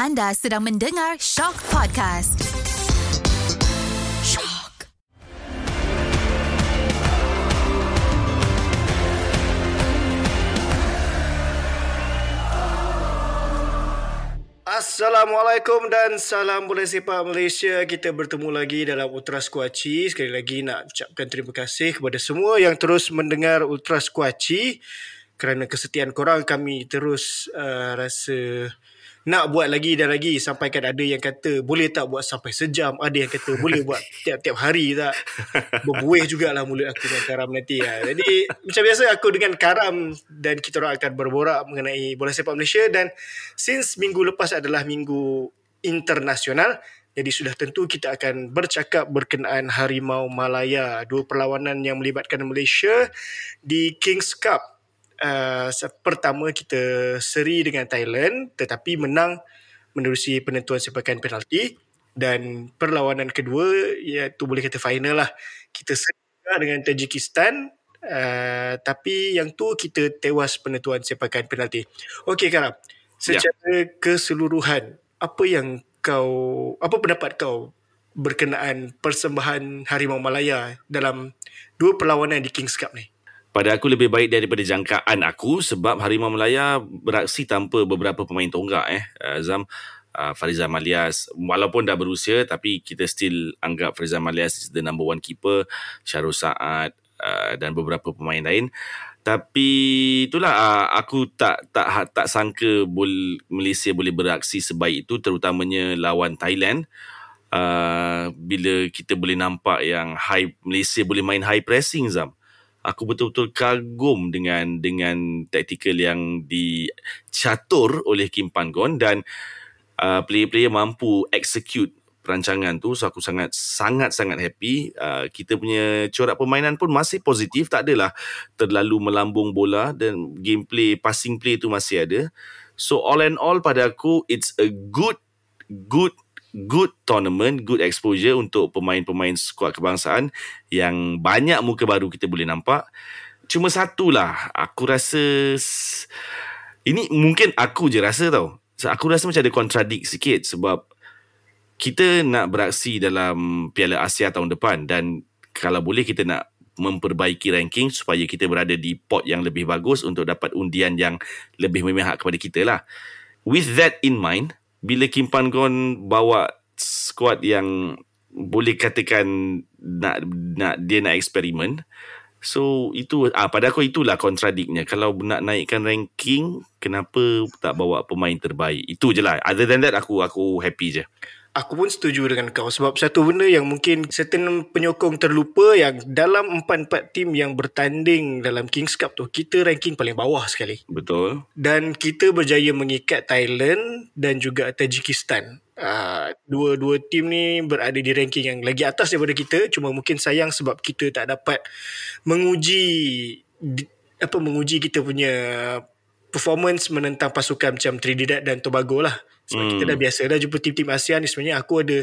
Anda sedang mendengar Shock Podcast. Shock. Assalamualaikum dan salam bola sepak Malaysia. Kita bertemu lagi dalam Ultra Squatchy. Sekali lagi nak ucapkan terima kasih kepada semua yang terus mendengar Ultra Squatchy. Kerana kesetiaan korang kami terus uh, rasa nak buat lagi dan lagi sampaikan ada yang kata boleh tak buat sampai sejam? Ada yang kata boleh buat tiap-tiap hari tak? Berbuih jugalah mulut aku dengan Karam nanti ya. jadi macam biasa aku dengan Karam dan kita orang akan berborak mengenai bola sepak Malaysia dan since minggu lepas adalah minggu internasional jadi sudah tentu kita akan bercakap berkenaan Harimau Malaya dua perlawanan yang melibatkan Malaysia di Kings Cup uh, pertama kita seri dengan Thailand tetapi menang menerusi penentuan sepakan penalti. Dan perlawanan kedua iaitu boleh kata final lah. Kita seri dengan Tajikistan uh, tapi yang tu kita tewas penentuan sepakan penalti. Okey Karam secara ya. keseluruhan apa yang kau apa pendapat kau berkenaan persembahan Harimau Malaya dalam dua perlawanan di Kings Cup ni pada aku lebih baik daripada jangkaan aku sebab Harimau Melaya beraksi tanpa beberapa pemain tonggak eh. Azam uh, Farizal Malias walaupun dah berusia tapi kita still anggap Farizal Malias is the number one keeper Syarul Saad uh, dan beberapa pemain lain. Tapi itulah uh, aku tak tak ha, tak sangka bol, Malaysia boleh beraksi sebaik itu terutamanya lawan Thailand. Uh, bila kita boleh nampak yang high Malaysia boleh main high pressing Zam aku betul-betul kagum dengan dengan taktikal yang dicatur oleh Kim Pan Gon dan uh, player-player mampu execute perancangan tu. So aku sangat sangat sangat happy. Uh, kita punya corak permainan pun masih positif. Tak adalah terlalu melambung bola dan gameplay passing play tu masih ada. So all and all pada aku it's a good good good tournament, good exposure untuk pemain-pemain skuad kebangsaan yang banyak muka baru kita boleh nampak. Cuma satulah, aku rasa ini mungkin aku je rasa tau. Aku rasa macam ada kontradik sikit sebab kita nak beraksi dalam Piala Asia tahun depan dan kalau boleh kita nak memperbaiki ranking supaya kita berada di pot yang lebih bagus untuk dapat undian yang lebih memihak kepada kita lah. With that in mind, bila Kim Pan Gon bawa squad yang boleh katakan nak nak dia nak eksperimen. So itu ah pada aku itulah kontradiknya. Kalau nak naikkan ranking kenapa tak bawa pemain terbaik? Itu je lah. Other than that aku aku happy je Aku pun setuju dengan kau sebab satu benda yang mungkin certain penyokong terlupa yang dalam empat-empat tim yang bertanding dalam Kings Cup tu kita ranking paling bawah sekali. Betul. Dan kita berjaya mengikat Thailand dan juga Tajikistan. Uh, dua-dua tim ni berada di ranking yang lagi atas daripada kita cuma mungkin sayang sebab kita tak dapat menguji apa menguji kita punya performance menentang pasukan macam Trinidad dan Tobago lah. Sebab hmm. kita dah biasa dah jumpa tim-tim ASEAN ni sebenarnya aku ada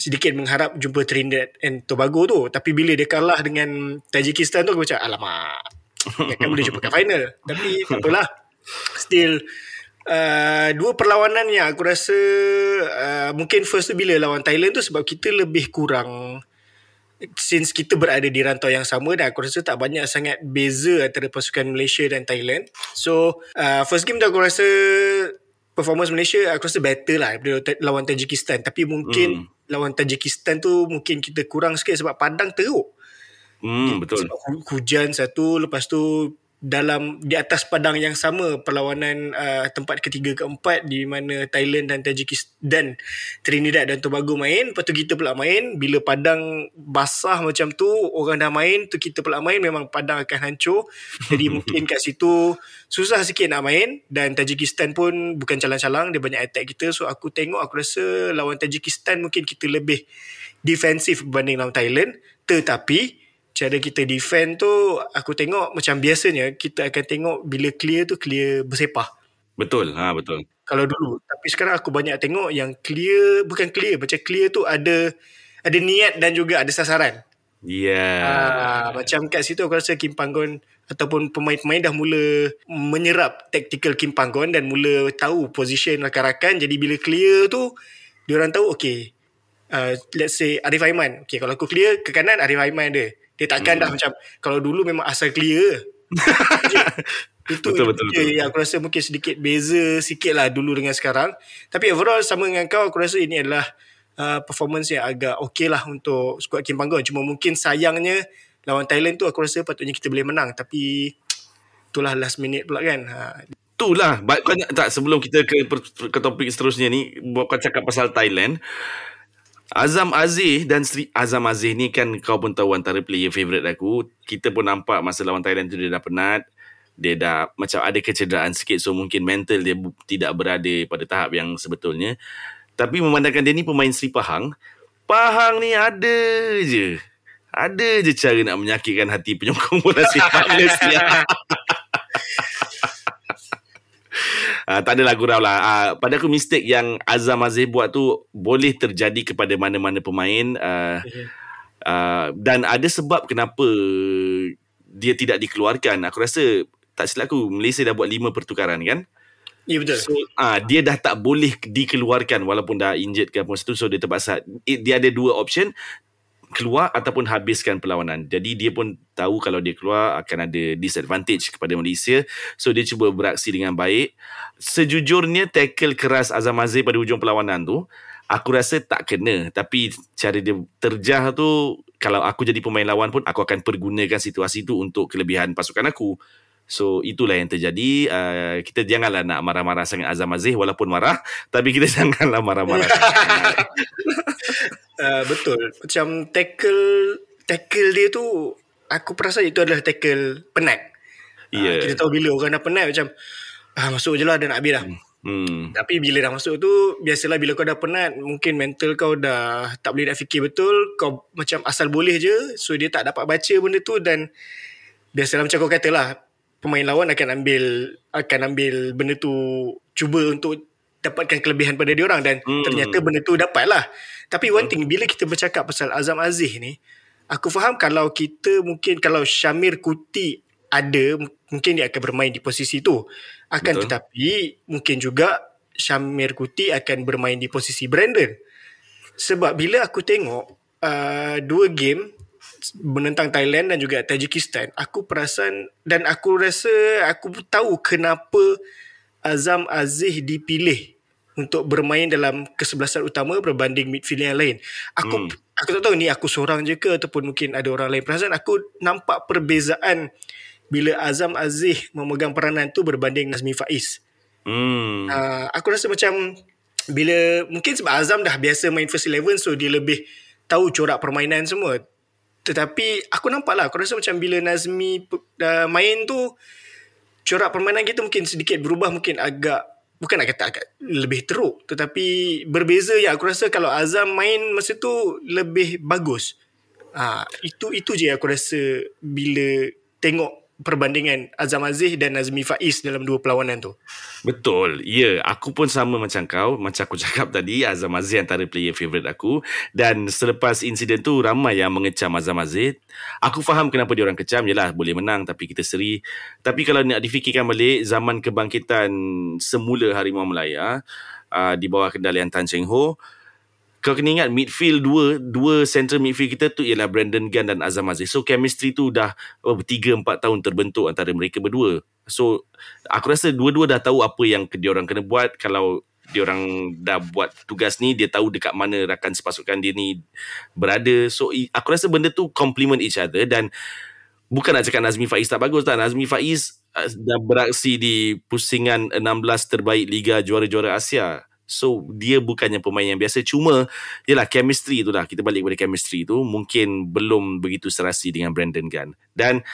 sedikit mengharap jumpa Trinidad and Tobago tu. Tapi bila dia kalah dengan Tajikistan tu aku macam alamak. kan boleh jumpa kat final. Tapi tak apalah. Still uh, dua perlawanan yang aku rasa uh, mungkin first tu bila lawan Thailand tu sebab kita lebih kurang since kita berada di rantau yang sama dan aku rasa tak banyak sangat beza antara pasukan Malaysia dan Thailand. So, uh, first game tu aku rasa performance Malaysia aku rasa better lah daripada lawan Tajikistan. Tapi mungkin hmm. lawan Tajikistan tu mungkin kita kurang sikit sebab padang teruk. Hmm, betul. Sebab hujan satu, lepas tu dalam di atas padang yang sama perlawanan uh, tempat ketiga keempat di mana Thailand dan Tajikistan dan Trinidad dan Tobago main. Lepas tu kita pula main. Bila padang basah macam tu orang dah main tu kita pula main. Memang padang akan hancur. Jadi mungkin kat situ susah sikit nak main. Dan Tajikistan pun bukan calang-calang. Dia banyak attack kita. So aku tengok aku rasa lawan Tajikistan mungkin kita lebih defensif berbanding lawan Thailand. Tetapi cara kita defend tu aku tengok macam biasanya kita akan tengok bila clear tu clear bersepah. Betul, ha betul. Kalau dulu, tapi sekarang aku banyak tengok yang clear bukan clear, macam clear tu ada ada niat dan juga ada sasaran. Yeah. Ah, macam kat situ aku rasa Kim Panggon ataupun pemain-pemain dah mula menyerap tactical Kim Panggon dan mula tahu position rakan-rakan. Jadi bila clear tu, diorang tahu okay, uh, let's say Arif Aiman. Okay, kalau aku clear ke kanan Arif Aiman dia. Dia takkan hmm. dah macam kalau dulu memang asal clear. itu Betul, betul, betul. yang aku rasa mungkin sedikit beza sikit lah dulu dengan sekarang. Tapi overall sama dengan kau aku rasa ini adalah uh, performance yang agak okay lah untuk skuad Kim Panggon. Cuma mungkin sayangnya lawan Thailand tu aku rasa patutnya kita boleh menang. Tapi itulah last minute pula kan. Ha. Itulah kau tak sebelum kita ke ke topik seterusnya ni kau cakap pasal Thailand Azam Aziz dan Sri Azam Aziz ni kan kau pun tahu antara player favourite aku. Kita pun nampak masa lawan Thailand tu dia dah penat. Dia dah macam ada kecederaan sikit so mungkin mental dia tidak berada pada tahap yang sebetulnya. Tapi memandangkan dia ni pemain Sri Pahang, Pahang ni ada je. Ada je cara nak menyakitkan hati penyokong bola sepak Malaysia. Uh, tak adalah gurau lah. Uh, pada aku mistake yang Azam Aziz buat tu boleh terjadi kepada mana-mana pemain. Uh, uh, dan ada sebab kenapa dia tidak dikeluarkan. Aku rasa tak silap aku Malaysia dah buat lima pertukaran kan. Ya betul. So ah uh, dia dah tak boleh dikeluarkan walaupun dah injured ke apa tu so dia terpaksa it, dia ada dua option keluar ataupun habiskan perlawanan. Jadi dia pun tahu kalau dia keluar akan ada disadvantage kepada Malaysia. So dia cuba beraksi dengan baik. Sejujurnya tackle keras Azam Aziz pada hujung perlawanan tu aku rasa tak kena tapi cara dia terjah tu kalau aku jadi pemain lawan pun aku akan pergunakan situasi tu untuk kelebihan pasukan aku. So itulah yang terjadi uh, Kita janganlah nak marah-marah sangat Azam Aziz Walaupun marah Tapi kita janganlah marah-marah. Uh, betul. Macam tackle tackle dia tu aku perasan itu adalah tackle penat. Ya. Ah, kita tahu bila orang dah penat macam ah, masuk je lah dah nak habis dah. hmm. Tapi bila dah masuk tu Biasalah bila kau dah penat Mungkin mental kau dah Tak boleh nak fikir betul Kau macam asal boleh je So dia tak dapat baca benda tu Dan Biasalah macam kau kata lah Pemain lawan akan ambil Akan ambil benda tu Cuba untuk Dapatkan kelebihan pada dia orang Dan Hmm. ternyata benda tu dapat lah Tapi one thing Bila kita bercakap pasal Azam Aziz ni Aku faham kalau kita mungkin Kalau Syamir Kuti ada Mungkin dia akan bermain di posisi tu Akan Betul. tetapi Mungkin juga Syamir Kuti akan bermain di posisi Brandon sebab bila aku tengok uh, dua game menentang Thailand dan juga Tajikistan, aku perasan dan aku rasa aku tahu kenapa Azam Aziz dipilih untuk bermain dalam kesebelasan utama berbanding midfield yang lain. Aku Hmm. hmm. aku tak tahu ni aku seorang je ke ataupun mungkin ada orang lain perasan aku nampak perbezaan bila Azam Aziz memegang peranan tu berbanding Nazmi Faiz. Hmm. Uh, aku rasa macam bila mungkin sebab Azam dah biasa main first eleven so dia lebih tahu corak permainan semua. Tetapi aku nampak lah aku rasa macam bila Nazmi uh, main tu corak permainan kita mungkin sedikit berubah mungkin agak bukan nak kata agak lebih teruk tetapi berbeza ya aku rasa kalau Azam main masa tu lebih bagus. Ah itu itu je aku rasa bila tengok perbandingan Azam Aziz dan Nazmi Faiz dalam dua perlawanan tu. Betul. Ya, aku pun sama macam kau. Macam aku cakap tadi, Azam Aziz antara player favourite aku. Dan selepas insiden tu, ramai yang mengecam Azam Aziz. Aku faham kenapa dia orang kecam. Yelah, boleh menang tapi kita seri. Tapi kalau nak difikirkan balik, zaman kebangkitan semula Harimau Melaya, uh, di bawah kendalian Tan Cheng Ho, kau kena ingat midfield dua dua central midfield kita tu ialah Brandon Gunn dan Azam Aziz. So chemistry tu dah oh, 3 4 tahun terbentuk antara mereka berdua. So aku rasa dua-dua dah tahu apa yang dia orang kena buat kalau dia orang dah buat tugas ni dia tahu dekat mana rakan sepasukan dia ni berada. So aku rasa benda tu complement each other dan bukan nak cakap Nazmi Faiz tak bagus tak. Nazmi Faiz uh, dah beraksi di pusingan 16 terbaik Liga Juara-Juara Asia. So dia bukannya pemain yang biasa. Cuma Yelah chemistry tu lah. Kita balik kepada chemistry tu. Mungkin belum begitu serasi Dengan Brandon Gunn. Dan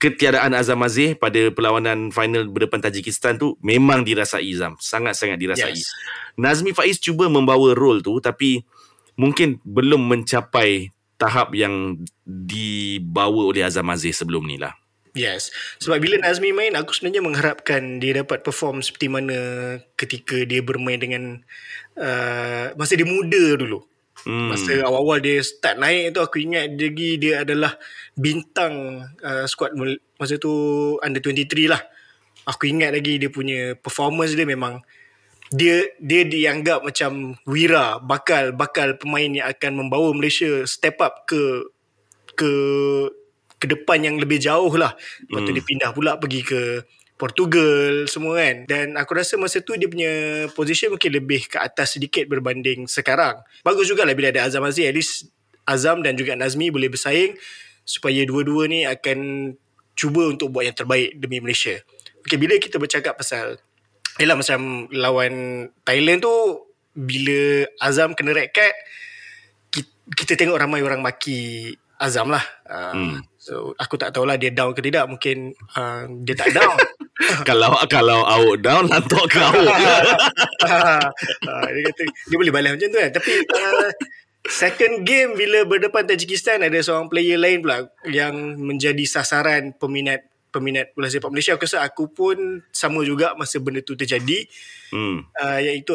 Ketiadaan Azam Aziz Pada perlawanan final Berdepan Tajikistan tu Memang dirasai Zam. Sangat-sangat dirasai. Yes. Nazmi Faiz cuba membawa role tu Tapi Mungkin belum mencapai Tahap yang Dibawa oleh Azam Aziz sebelum ni lah Yes. Sebab bila Nazmi main, aku sebenarnya mengharapkan dia dapat perform seperti mana ketika dia bermain dengan uh, masa dia muda dulu. Hmm. Masa awal-awal dia start naik tu aku ingat lagi dia adalah bintang uh, squad masa tu under 23 lah. Aku ingat lagi dia punya performance dia memang dia dia dianggap macam wira bakal bakal pemain yang akan membawa Malaysia step up ke ke ke depan yang lebih jauh lah. Lepas tu hmm. dia pindah pula pergi ke Portugal semua kan dan aku rasa masa tu dia punya position mungkin lebih ke atas sedikit berbanding sekarang bagus jugalah bila ada Azam Aziz at least Azam dan juga Nazmi boleh bersaing supaya dua-dua ni akan cuba untuk buat yang terbaik demi Malaysia okay, bila kita bercakap pasal Yelah macam lawan Thailand tu bila Azam kena red card kita tengok ramai orang maki Azam lah uh, hmm. So aku tak tahulah dia down ke tidak. Mungkin uh, dia tak down. Kalau kalau out down lantok ke out uh, dia kata dia boleh balas macam tu kan. Tapi uh, second game bila berdepan Tajikistan ada seorang player lain pula yang menjadi sasaran peminat peminat bola sepak Malaysia. Aku rasa aku pun sama juga masa benda tu terjadi. Hmm. uh, iaitu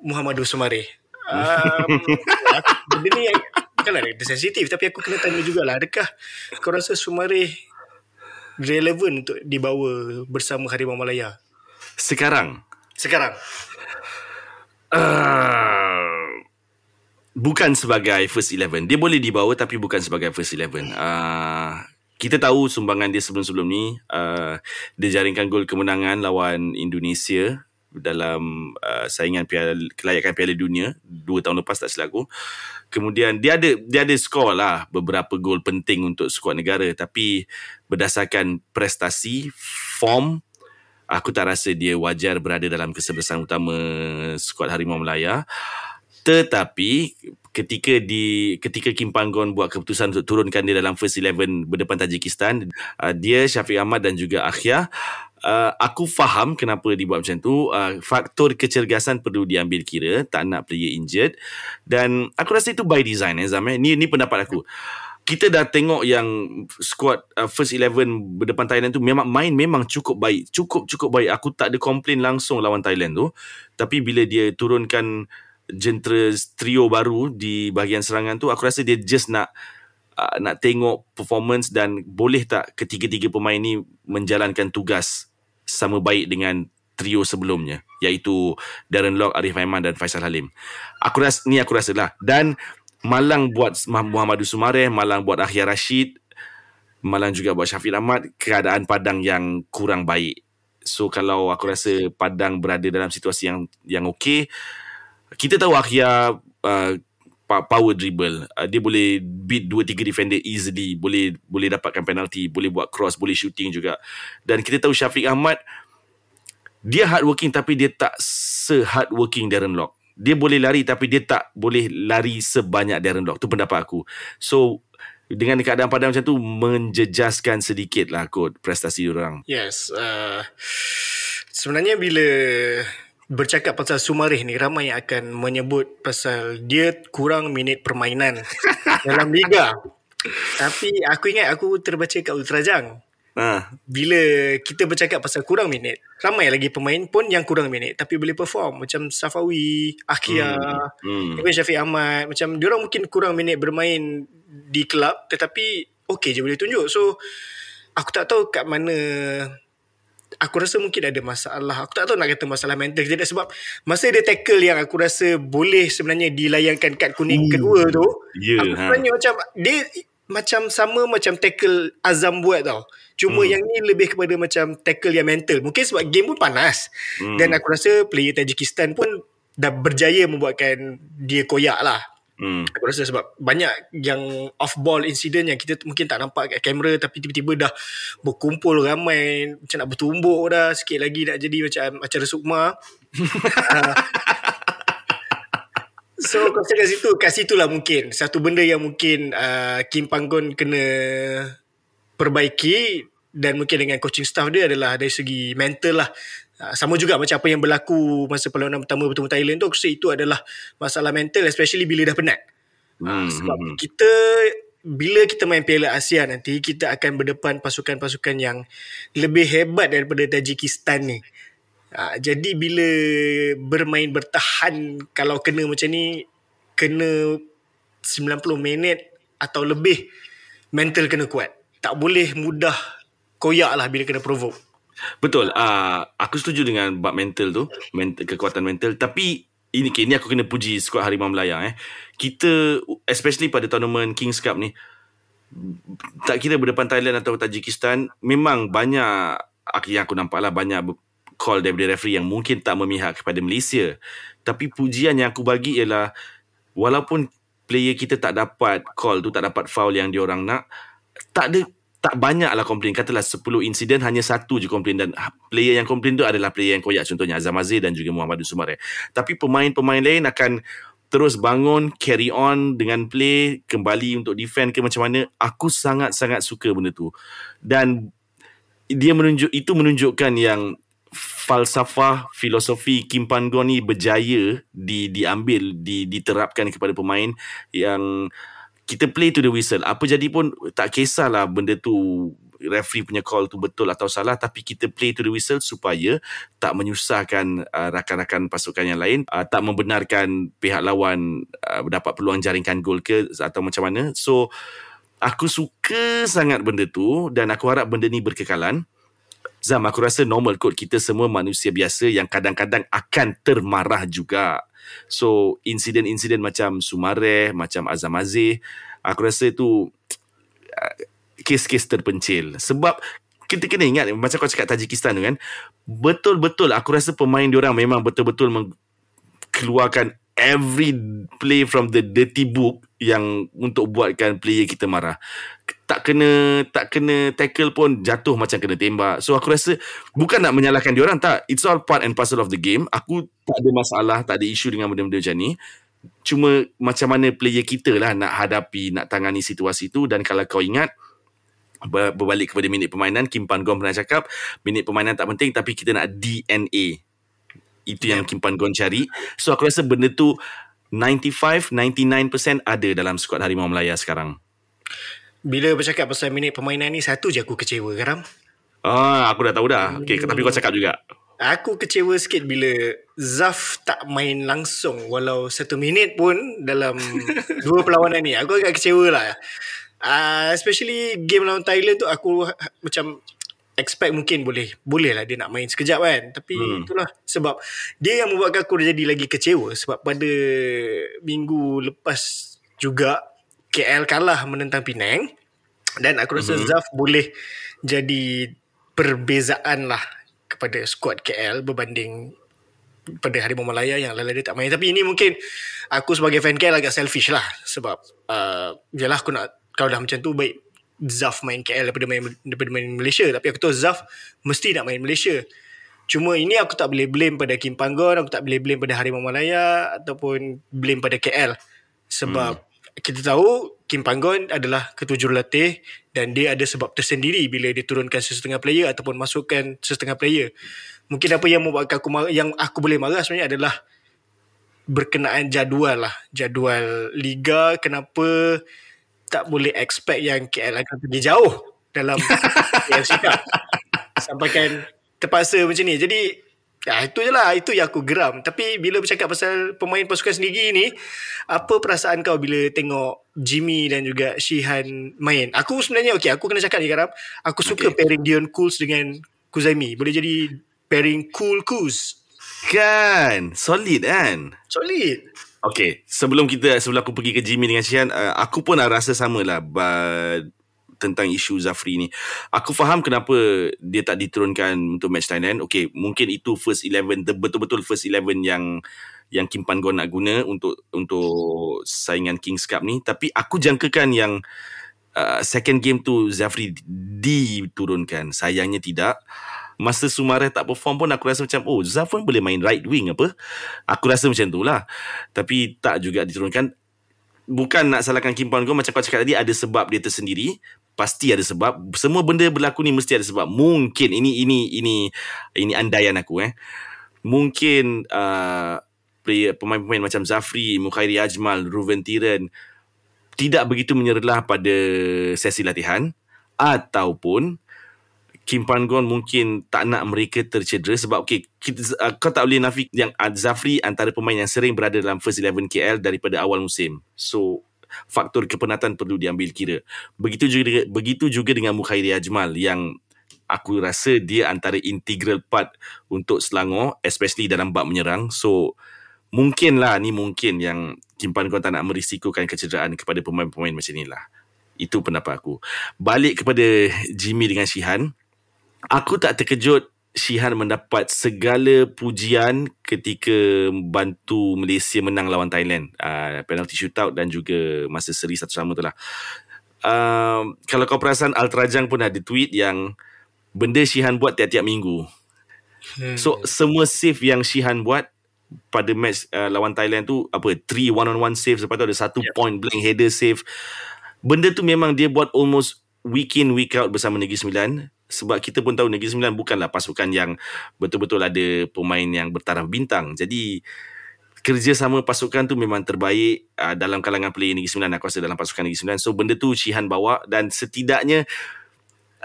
Muhammad Sumare um, benda ni bukanlah dia sensitif tapi aku kena tanya jugalah adakah kau rasa Sumare relevan untuk dibawa bersama Harimau Malaya? Sekarang? Sekarang. Uh, bukan sebagai first eleven. Dia boleh dibawa tapi bukan sebagai first eleven. Uh, kita tahu sumbangan dia sebelum-sebelum ni. Uh, dia jaringkan gol kemenangan lawan Indonesia dalam uh, saingan piala kelayakan Piala Dunia dua tahun lepas tak silap aku. Kemudian dia ada dia ada skor lah beberapa gol penting untuk skuad negara tapi berdasarkan prestasi, form aku tak rasa dia wajar berada dalam kesebelasan utama skuad Harimau Melaya. Tetapi ketika di ketika Kim Panggon buat keputusan untuk turunkan dia dalam first 11 berdepan Tajikistan, uh, dia Syafiq Ahmad dan juga Akhia uh, aku faham kenapa dibuat macam tu. Uh, faktor kecergasan perlu diambil kira, tak nak player injured. Dan aku rasa itu by design eh, Zam. Eh. Ni, ni pendapat aku. Kita dah tengok yang squad uh, first 11 berdepan Thailand tu memang main memang cukup baik. Cukup-cukup baik. Aku tak ada komplain langsung lawan Thailand tu. Tapi bila dia turunkan jentera trio baru di bahagian serangan tu, aku rasa dia just nak uh, nak tengok performance dan boleh tak ketiga-tiga pemain ni menjalankan tugas sama baik dengan trio sebelumnya iaitu Darren Lock, Arif Aiman dan Faisal Halim. Aku rasa ni aku rasa lah dan Malang buat Muhammad Sumare, Malang buat Akhir Rashid, Malang juga buat Syafiq Ahmad keadaan Padang yang kurang baik. So kalau aku rasa Padang berada dalam situasi yang yang okey, kita tahu Akhir uh, power dribble. Uh, dia boleh beat 2 3 defender easily, boleh boleh dapatkan penalty, boleh buat cross, boleh shooting juga. Dan kita tahu Syafiq Ahmad dia hard working tapi dia tak se hard working Darren Lock. Dia boleh lari tapi dia tak boleh lari sebanyak Darren Lock. Tu pendapat aku. So dengan keadaan padang macam tu menjejaskan sedikit lah kot prestasi orang. Yes. Uh, sebenarnya bila bercakap pasal Sumarih ni ramai yang akan menyebut pasal dia kurang minit permainan dalam liga. Tapi aku ingat aku terbaca kat Ultrajang. Ha. Bila kita bercakap pasal kurang minit, ramai lagi pemain pun yang kurang minit tapi boleh perform macam Safawi, Akia, hmm. hmm. Syafiq Ahmad, macam dia orang mungkin kurang minit bermain di kelab tetapi okey je boleh tunjuk. So aku tak tahu kat mana aku rasa mungkin ada masalah. Aku tak tahu nak kata masalah mental ke tidak sebab masa dia tackle yang aku rasa boleh sebenarnya dilayangkan kad kuning Ooh. kedua tu. Yeah, aku ha. sebenarnya macam dia macam sama macam tackle Azam buat tau. Cuma hmm. yang ni lebih kepada macam tackle yang mental. Mungkin sebab game pun panas. Hmm. Dan aku rasa player Tajikistan pun dah berjaya membuatkan dia koyak lah. Hmm. Aku rasa sebab banyak yang off ball incident yang kita mungkin tak nampak kat kamera tapi tiba-tiba dah berkumpul ramai macam nak bertumbuk dah sikit lagi nak jadi macam acara sukma. so aku rasa kat situ kat situ lah mungkin satu benda yang mungkin uh, Kim Panggon kena perbaiki dan mungkin dengan coaching staff dia adalah dari segi mental lah Ah, sama juga macam apa yang berlaku masa perlawanan pertama bertemu Thailand tu aku rasa itu adalah masalah mental especially bila dah penat hmm. sebab hmm. kita bila kita main Piala Asia nanti kita akan berdepan pasukan-pasukan yang lebih hebat daripada Tajikistan ni ha, jadi bila bermain bertahan kalau kena macam ni kena 90 minit atau lebih mental kena kuat. Tak boleh mudah koyak lah bila kena provoke. Betul. Uh, aku setuju dengan bab mental tu, mental, kekuatan mental. Tapi ini ini aku kena puji skuad Harimau Melaya eh. Kita especially pada tournament Kings Cup ni tak kira berdepan Thailand atau Tajikistan memang banyak yang aku nampak lah banyak call daripada referee yang mungkin tak memihak kepada Malaysia. Tapi pujian yang aku bagi ialah walaupun player kita tak dapat call tu, tak dapat foul yang diorang nak, tak ada tak banyak lah komplain. Katalah 10 insiden, hanya satu je komplain. Dan player yang komplain tu adalah player yang koyak. Contohnya Azam Aziz dan juga Muhammad Sumare. Tapi pemain-pemain lain akan terus bangun, carry on dengan play, kembali untuk defend ke macam mana. Aku sangat-sangat suka benda tu. Dan dia menunjuk itu menunjukkan yang falsafah filosofi Kim Pan Gon ni berjaya di diambil di diterapkan kepada pemain yang kita play to the whistle. Apa jadi pun tak kisahlah benda tu referee punya call tu betul atau salah tapi kita play to the whistle supaya tak menyusahkan uh, rakan-rakan pasukan yang lain uh, tak membenarkan pihak lawan uh, dapat peluang jaringkan gol ke atau macam mana. So aku suka sangat benda tu dan aku harap benda ni berkekalan Zam, aku rasa normal kot kita semua manusia biasa yang kadang-kadang akan termarah juga. So, insiden-insiden macam Sumareh, macam Azam Aziz, aku rasa itu uh, kes-kes terpencil. Sebab kita kena ingat, macam kau cakap Tajikistan tu kan, betul-betul aku rasa pemain diorang memang betul-betul keluarkan every play from the dirty book yang untuk buatkan player kita marah. Tak kena tak kena tackle pun jatuh macam kena tembak. So aku rasa bukan nak menyalahkan dia orang tak. It's all part and parcel of the game. Aku tak ada masalah, tak ada isu dengan benda-benda macam ni. Cuma macam mana player kita lah nak hadapi, nak tangani situasi tu dan kalau kau ingat berbalik kepada minit permainan Kim Pan Gong pernah cakap minit permainan tak penting tapi kita nak DNA itu yang Kim Pan Gon cari. So aku rasa benda tu 95-99% ada dalam skuad Harimau Melaya sekarang. Bila bercakap pasal minit permainan ni, satu je aku kecewa, Karam. Ah, aku dah tahu dah. Okay, tapi kau cakap juga. Aku kecewa sikit bila Zaf tak main langsung walau satu minit pun dalam dua perlawanan ni. Aku agak kecewa lah. Uh, especially game lawan Thailand tu aku macam expect mungkin boleh boleh lah dia nak main sekejap kan tapi hmm. itulah sebab dia yang membuatkan aku jadi lagi kecewa sebab pada minggu lepas juga KL kalah menentang Penang dan aku rasa hmm. Zaf boleh jadi perbezaan lah kepada skuad KL berbanding pada Harimau Malaya yang lain-lain dia tak main tapi ini mungkin aku sebagai fan KL agak selfish lah sebab uh, yalah aku nak kalau dah macam tu baik Zaf main KL daripada main, daripada main Malaysia. Tapi aku tahu Zaf mesti nak main Malaysia. Cuma ini aku tak boleh blame pada Kim Panggon aku tak boleh blame pada Harimau Malaya ataupun blame pada KL sebab hmm. kita tahu Kim Panggon adalah ketua jurulatih dan dia ada sebab tersendiri bila dia turunkan sesetengah player ataupun masukkan sesetengah player. Mungkin apa yang membuatkan aku marah, yang aku boleh marah sebenarnya adalah berkenaan jadual lah. Jadual liga kenapa tak boleh expect yang KL akan pergi jauh dalam AFC Cup. Sampaikan terpaksa macam ni. Jadi ya, itu je lah. Itu yang aku geram. Tapi bila bercakap pasal pemain pasukan sendiri ni, apa perasaan kau bila tengok Jimmy dan juga Shihan main? Aku sebenarnya, okay, aku kena cakap ni Garam. Aku suka okay. pairing Dion Cools dengan Kuzaimi. Boleh jadi pairing Cool Kuz. Kan? Solid kan? Solid. Okay, sebelum kita sebelum aku pergi ke Jimmy dengan Syian, uh, aku pun rasa samalah but, tentang isu Zafri ni. Aku faham kenapa dia tak diturunkan untuk match Thailand. Okay, mungkin itu first 11 betul-betul first 11 yang yang Kim Pan Gon nak guna untuk untuk saingan Kings Cup ni, tapi aku jangkakan yang uh, second game tu Zafri diturunkan. Sayangnya tidak masa Sumareh tak perform pun aku rasa macam oh Zafran boleh main right wing apa? Aku rasa macam tu lah. Tapi tak juga diturunkan. Bukan nak salahkan Kim Pon macam kau cakap tadi ada sebab dia tersendiri. Pasti ada sebab. Semua benda berlaku ni mesti ada sebab. Mungkin ini ini ini ini andaian aku eh. Mungkin uh, player pemain-pemain macam Zafri, Mukhairi Ajmal, Ruven Tiran tidak begitu menyerlah pada sesi latihan ataupun Kim Pan-gon mungkin tak nak mereka tercedera sebab okay, kita, uh, kau tak boleh nafik yang uh, Zafri antara pemain yang sering berada dalam first 11 KL daripada awal musim. So faktor kepenatan perlu diambil kira. Begitu juga begitu juga dengan Mukhairi Ajmal yang aku rasa dia antara integral part untuk Selangor especially dalam bab menyerang. So mungkinlah ni mungkin yang Kim Pan-gon tak nak merisikokan kecederaan kepada pemain-pemain macam inilah. Itu pendapat aku. Balik kepada Jimmy dengan Shihan aku tak terkejut Shihan mendapat segala pujian ketika bantu Malaysia menang lawan Thailand. Uh, penalty shootout dan juga masa seri satu sama tu lah. Uh, kalau kau perasan Altrajang pun ada tweet yang benda Shihan buat tiap-tiap minggu. Hmm. So semua save yang Shihan buat pada match uh, lawan Thailand tu apa three one on one save lepas tu ada satu yep. point blank header save. Benda tu memang dia buat almost week in week out bersama Negeri Sembilan sebab kita pun tahu Negeri Sembilan bukanlah pasukan yang betul-betul ada pemain yang bertaraf bintang. Jadi kerjasama pasukan tu memang terbaik uh, dalam kalangan player Negeri Sembilan aku rasa dalam pasukan Negeri Sembilan. So benda tu Shihan bawa dan setidaknya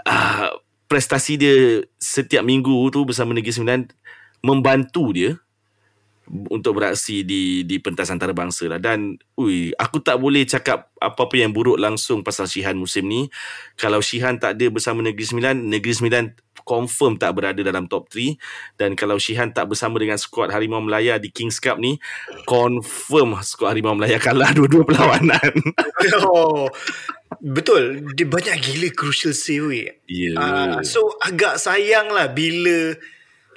uh, prestasi dia setiap minggu tu bersama Negeri Sembilan membantu dia untuk beraksi di di pentas antarabangsa lah. Dan ui aku tak boleh cakap apa-apa yang buruk langsung pasal Shihan musim ni. Kalau Shihan tak ada bersama Negeri Sembilan Negeri Sembilan confirm tak berada dalam top 3 dan kalau Shihan tak bersama dengan skuad Harimau Melaya di Kings Cup ni confirm skuad Harimau Melaya kalah dua-dua perlawanan. Oh betul. Dia banyak gila crucial save yeah. uh, so agak sayang lah bila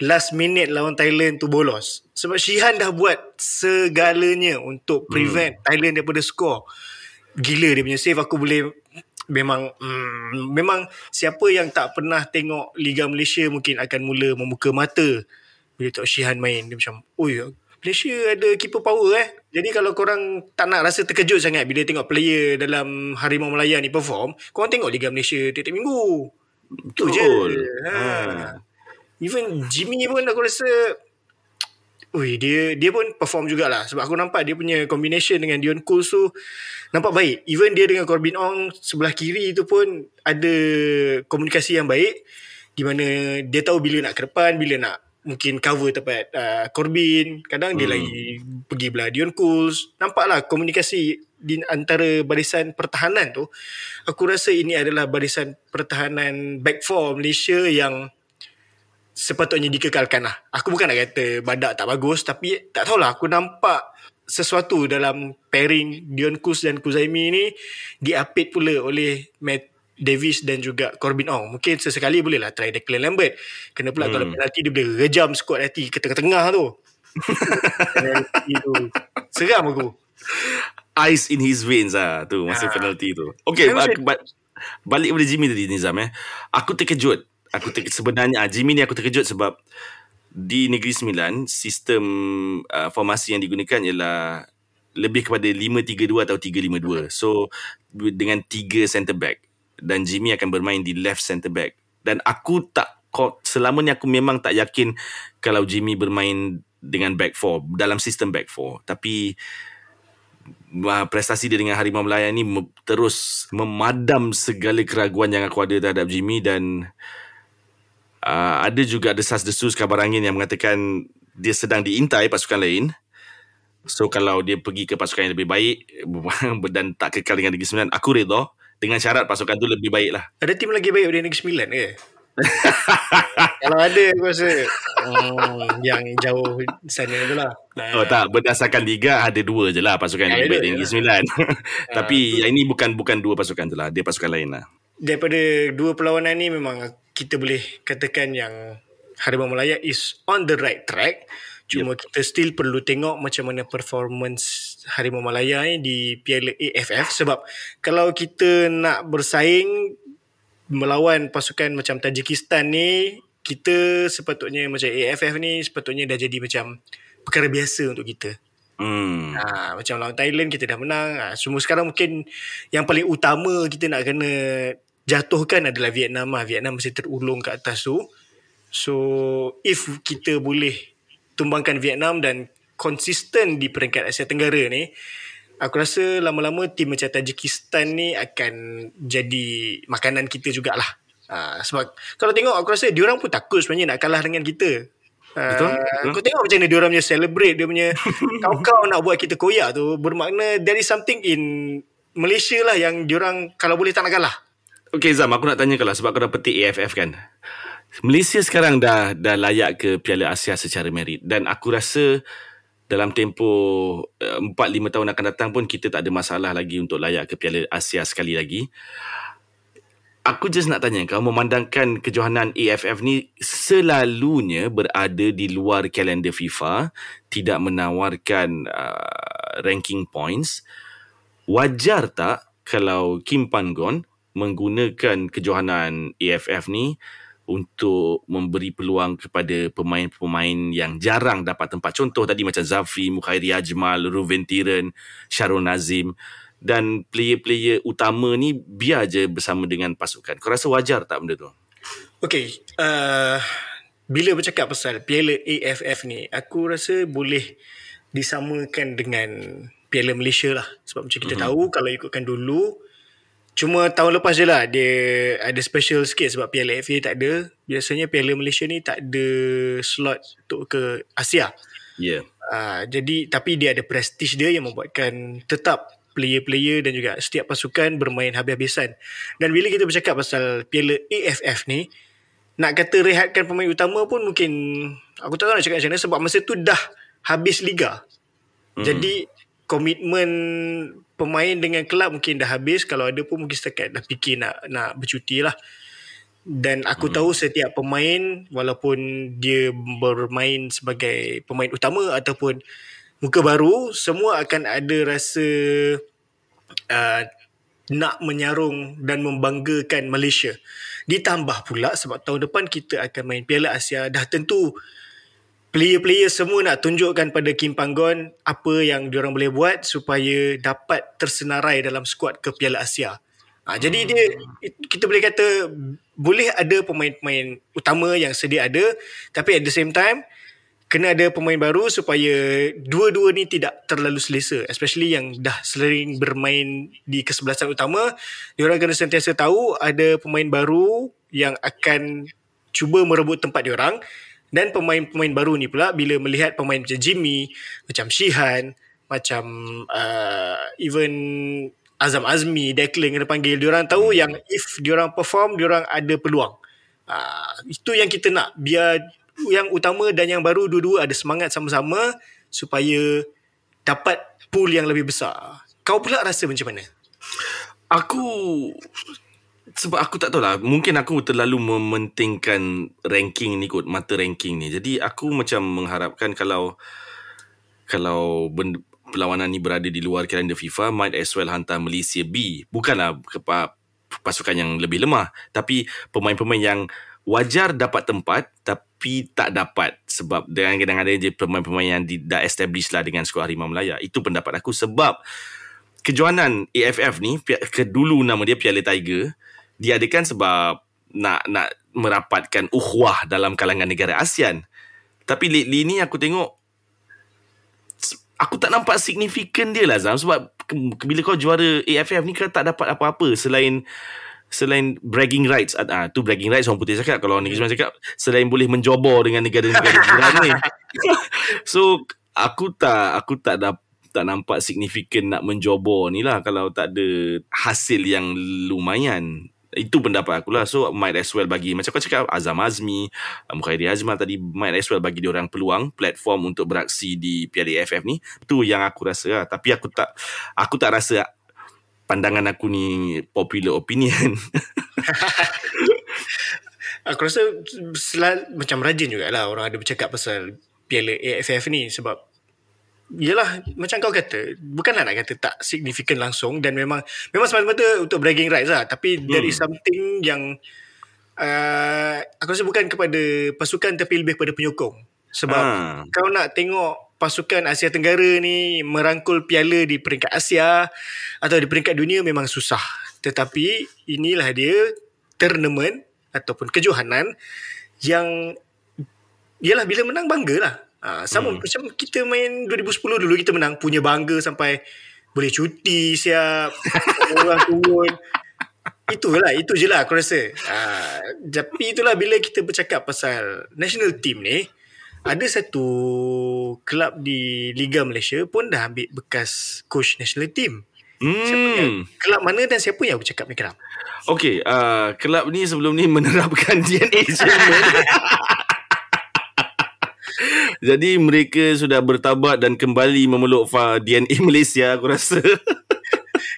last minute lawan Thailand tu bolos. Sebab Shihan dah buat segalanya untuk prevent hmm. Thailand daripada skor. Gila dia punya save aku boleh memang mm, memang siapa yang tak pernah tengok Liga Malaysia mungkin akan mula membuka mata bila tengok Shihan main dia macam oi Malaysia ada keeper power eh. Jadi kalau korang tak nak rasa terkejut sangat bila tengok player dalam Harimau Melaya ni perform, korang tengok Liga Malaysia tiap-tiap minggu. Betul. Betul je. Ha. ha. Even Jimmy pun aku rasa Ui, dia dia pun perform jugalah sebab aku nampak dia punya combination dengan Dion Coles tu nampak baik. Even dia dengan Corbin Ong sebelah kiri tu pun ada komunikasi yang baik di mana dia tahu bila nak ke depan, bila nak mungkin cover tempat uh, Corbin. Kadang hmm. dia lagi pergi belah Dion Coles. Nampaklah komunikasi di antara barisan pertahanan tu. Aku rasa ini adalah barisan pertahanan back four Malaysia yang sepatutnya dikekalkan lah. Aku bukan nak kata badak tak bagus tapi tak tahulah aku nampak sesuatu dalam pairing Dion Kus dan Kuzaimi ni diapit pula oleh Matt Davis dan juga Corbin Ong. Mungkin sesekali boleh lah try Declan Lambert. Kena pula hmm. kalau penalti dia boleh rejam squad hati ke tengah-tengah tu. Seram aku. Ice in his veins lah tu masa ha. penalti tu. Okay, ba- balik pada Jimmy tadi Nizam eh. Aku terkejut aku ter- sebenarnya ah, Jimmy ni aku terkejut sebab di Negeri Sembilan sistem uh, formasi yang digunakan ialah lebih kepada 5-3-2 atau 3-5-2. So dengan tiga center back dan Jimmy akan bermain di left center back. Dan aku tak selama ni aku memang tak yakin kalau Jimmy bermain dengan back four dalam sistem back four. Tapi prestasi dia dengan Harimau Melaya ni terus memadam segala keraguan yang aku ada terhadap Jimmy dan uh, ada juga desas-desus kabar angin yang mengatakan dia sedang diintai pasukan lain. So kalau dia pergi ke pasukan yang lebih baik dan tak kekal dengan Negeri Sembilan, aku redha dengan syarat pasukan tu lebih baik lah. Ada tim lagi baik daripada Negeri Sembilan ke? kalau ada aku rasa hmm, yang jauh sana tu lah. Oh tak, berdasarkan liga ada dua je lah pasukan yang lebih baik dari Negeri Sembilan. Tapi uh, yang ini bukan bukan dua pasukan tu lah, dia pasukan lain lah. Daripada dua perlawanan ni memang kita boleh katakan yang Harimau Melaya is on the right track. Cuma yep. kita still perlu tengok macam mana performance Harimau Malaya ni di Piala AFF sebab kalau kita nak bersaing melawan pasukan macam Tajikistan ni kita sepatutnya macam AFF ni sepatutnya dah jadi macam perkara biasa untuk kita. Hmm. Ha, macam lawan Thailand kita dah menang. Ha, semua sekarang mungkin yang paling utama kita nak kena jatuhkan adalah Vietnam lah. Vietnam masih terulung ke atas tu. So, if kita boleh tumbangkan Vietnam dan konsisten di peringkat Asia Tenggara ni, aku rasa lama-lama tim macam Tajikistan ni akan jadi makanan kita jugalah. Uh, sebab kalau tengok aku rasa diorang pun takut sebenarnya nak kalah dengan kita. Uh, Betul, betul. Kau tengok macam mana diorang punya celebrate dia punya kau-kau nak buat kita koyak tu bermakna there is something in Malaysia lah yang diorang kalau boleh tak nak kalah. Okay Zam, aku nak tanya kau lah sebab kau dah petik AFF kan. Malaysia sekarang dah dah layak ke Piala Asia secara merit dan aku rasa dalam tempoh uh, 4 5 tahun akan datang pun kita tak ada masalah lagi untuk layak ke Piala Asia sekali lagi. Aku just nak tanya kau memandangkan kejohanan AFF ni selalunya berada di luar kalender FIFA, tidak menawarkan uh, ranking points. Wajar tak kalau Kim Pan-gon menggunakan kejohanan AFF ni untuk memberi peluang kepada pemain-pemain yang jarang dapat tempat. Contoh tadi macam Zafri, Mukhairi Ajmal, Ruven Tiren, Sharon Nazim dan player-player utama ni biar je bersama dengan pasukan. Kau rasa wajar tak benda tu? Okay, uh, bila bercakap pasal Piala AFF ni, aku rasa boleh disamakan dengan Piala Malaysia lah. Sebab macam kita mm-hmm. tahu, kalau ikutkan dulu, cuma tahun lepas je lah dia ada special sikit sebab Piala AFF tak ada. Biasanya Piala Malaysia ni tak ada slot untuk ke Asia. Ya. Yeah. Uh, jadi, tapi dia ada prestige dia yang membuatkan tetap player-player dan juga setiap pasukan bermain habis-habisan. Dan bila kita bercakap pasal Piala AFF ni, nak kata rehatkan pemain utama pun mungkin aku tak tahu nak cakap macam mana sebab masa tu dah habis liga. Hmm. Jadi komitmen pemain dengan kelab mungkin dah habis kalau ada pun mungkin setakat dah fikir nak nak bercuti lah. Dan aku hmm. tahu setiap pemain walaupun dia bermain sebagai pemain utama ataupun muka baru semua akan ada rasa uh, nak menyarung dan membanggakan Malaysia. Ditambah pula sebab tahun depan kita akan main Piala Asia dah tentu player-player semua nak tunjukkan pada Kim Panggon apa yang diorang boleh buat supaya dapat tersenarai dalam skuad ke Piala Asia. Ha, jadi dia kita boleh kata boleh ada pemain-pemain utama yang sedia ada tapi at the same time kena ada pemain baru supaya dua-dua ni tidak terlalu selesa especially yang dah sering bermain di kesebelasan utama diorang kena sentiasa tahu ada pemain baru yang akan cuba merebut tempat diorang dan pemain-pemain baru ni pula bila melihat pemain macam Jimmy macam Shihan macam uh, even Azam Azmi Declan kena panggil diorang tahu yang if diorang perform diorang ada peluang uh, itu yang kita nak biar yang utama dan yang baru dua-dua ada semangat sama-sama supaya dapat pool yang lebih besar. Kau pula rasa macam mana? Aku sebab aku tak tahu lah mungkin aku terlalu mementingkan ranking ni kot mata ranking ni. Jadi aku macam mengharapkan kalau kalau benda, perlawanan ni berada di luar kalender FIFA might as well hantar Malaysia B. Bukanlah pasukan yang lebih lemah tapi pemain-pemain yang wajar dapat tempat tapi tak dapat. Sebab dengan kadang-kadang je pemain-pemain yang di, dah establish lah dengan skuad Harimau Melaya. Itu pendapat aku. Sebab kejohanan AFF ni, ke dulu nama dia Piala Tiger, diadakan sebab nak nak merapatkan uhwah dalam kalangan negara ASEAN. Tapi lately ni aku tengok aku tak nampak signifikan dia lah Zam. Sebab bila kau juara AFF ni kau tak dapat apa-apa selain selain bragging rights. Ah uh, tu bragging rights orang putih cakap. Kalau negeri cakap selain boleh menjobor dengan negara-negara jiran ni. So aku tak aku tak ada tak nampak signifikan nak menjobor ni lah kalau tak ada hasil yang lumayan itu pendapat aku lah. So might as well bagi macam kau cakap Azam Azmi Mukhairi Azmal tadi might as well bagi dia orang peluang platform untuk beraksi di Piala AFF ni. Tu yang aku rasa lah. Tapi aku tak aku tak rasa pandangan aku ni popular opinion. aku rasa selal, macam rajin jugalah orang ada bercakap pasal Piala AFF ni sebab Yelah macam kau kata Bukanlah nak kata tak signifikan langsung Dan memang Memang semata-mata untuk bragging rights lah Tapi hmm. there is something yang uh, Aku rasa bukan kepada pasukan Tapi lebih kepada penyokong Sebab ha. kau nak tengok pasukan Asia Tenggara ni merangkul piala di peringkat Asia atau di peringkat dunia memang susah. Tetapi inilah dia tournament ataupun kejohanan yang ialah bila menang banggalah. Ha, sama hmm. macam kita main 2010 dulu kita menang punya bangga sampai boleh cuti siap orang turun Itulah, itu je lah aku rasa. Uh, tapi itulah bila kita bercakap pasal national team ni, ada satu kelab di Liga Malaysia pun dah ambil bekas coach national team. Hmm. Kelab mana dan siapa yang aku cakap ni Keram? Okey, uh, kelab ni sebelum ni menerapkan DNA Jerman. Jadi mereka sudah bertabat dan kembali memeluk fa- DNA Malaysia aku rasa.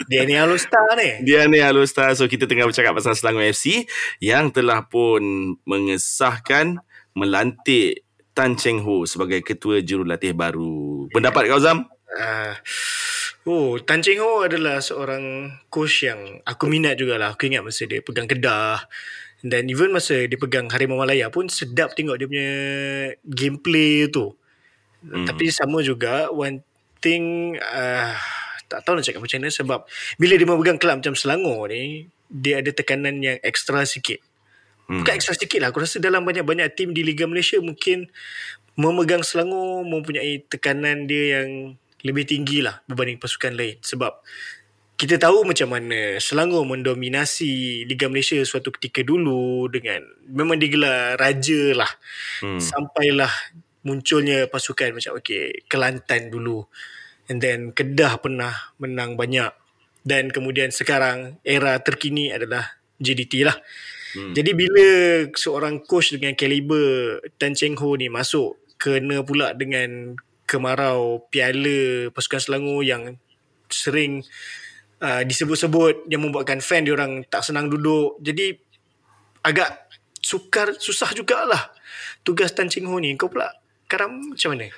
Dia ni All Star ni. DNA Alustar. So kita tengah bercakap pasal Selangor FC yang telah pun mengesahkan melantik Tan Cheng Ho sebagai ketua jurulatih baru. Pendapat kau Zam? Uh, oh, Tan Cheng Ho adalah seorang coach yang aku minat jugalah. Aku ingat masa dia pegang Kedah. Dan even masa dia pegang Harimau Malaya pun sedap tengok dia punya gameplay tu. Hmm. Tapi sama juga one thing uh, tak tahu nak cakap macam mana sebab bila dia memegang kelab macam Selangor ni dia ada tekanan yang ekstra sikit. Hmm. Bukan ekstra sikit lah. Aku rasa dalam banyak-banyak tim di Liga Malaysia mungkin memegang Selangor mempunyai tekanan dia yang lebih tinggi lah berbanding pasukan lain. Sebab kita tahu macam mana Selangor mendominasi Liga Malaysia suatu ketika dulu dengan memang digelar raja lah. Hmm. Sampailah munculnya pasukan macam okay, Kelantan dulu. And then Kedah pernah menang banyak. Dan kemudian sekarang era terkini adalah JDT lah. Hmm. Jadi bila seorang coach dengan kaliber Tan Cheng Ho ni masuk kena pula dengan kemarau piala pasukan Selangor yang sering uh, disebut-sebut yang membuatkan fan orang tak senang duduk. Jadi agak sukar susah jugalah tugas Tan Cheng Ho ni. Kau pula karam macam mana?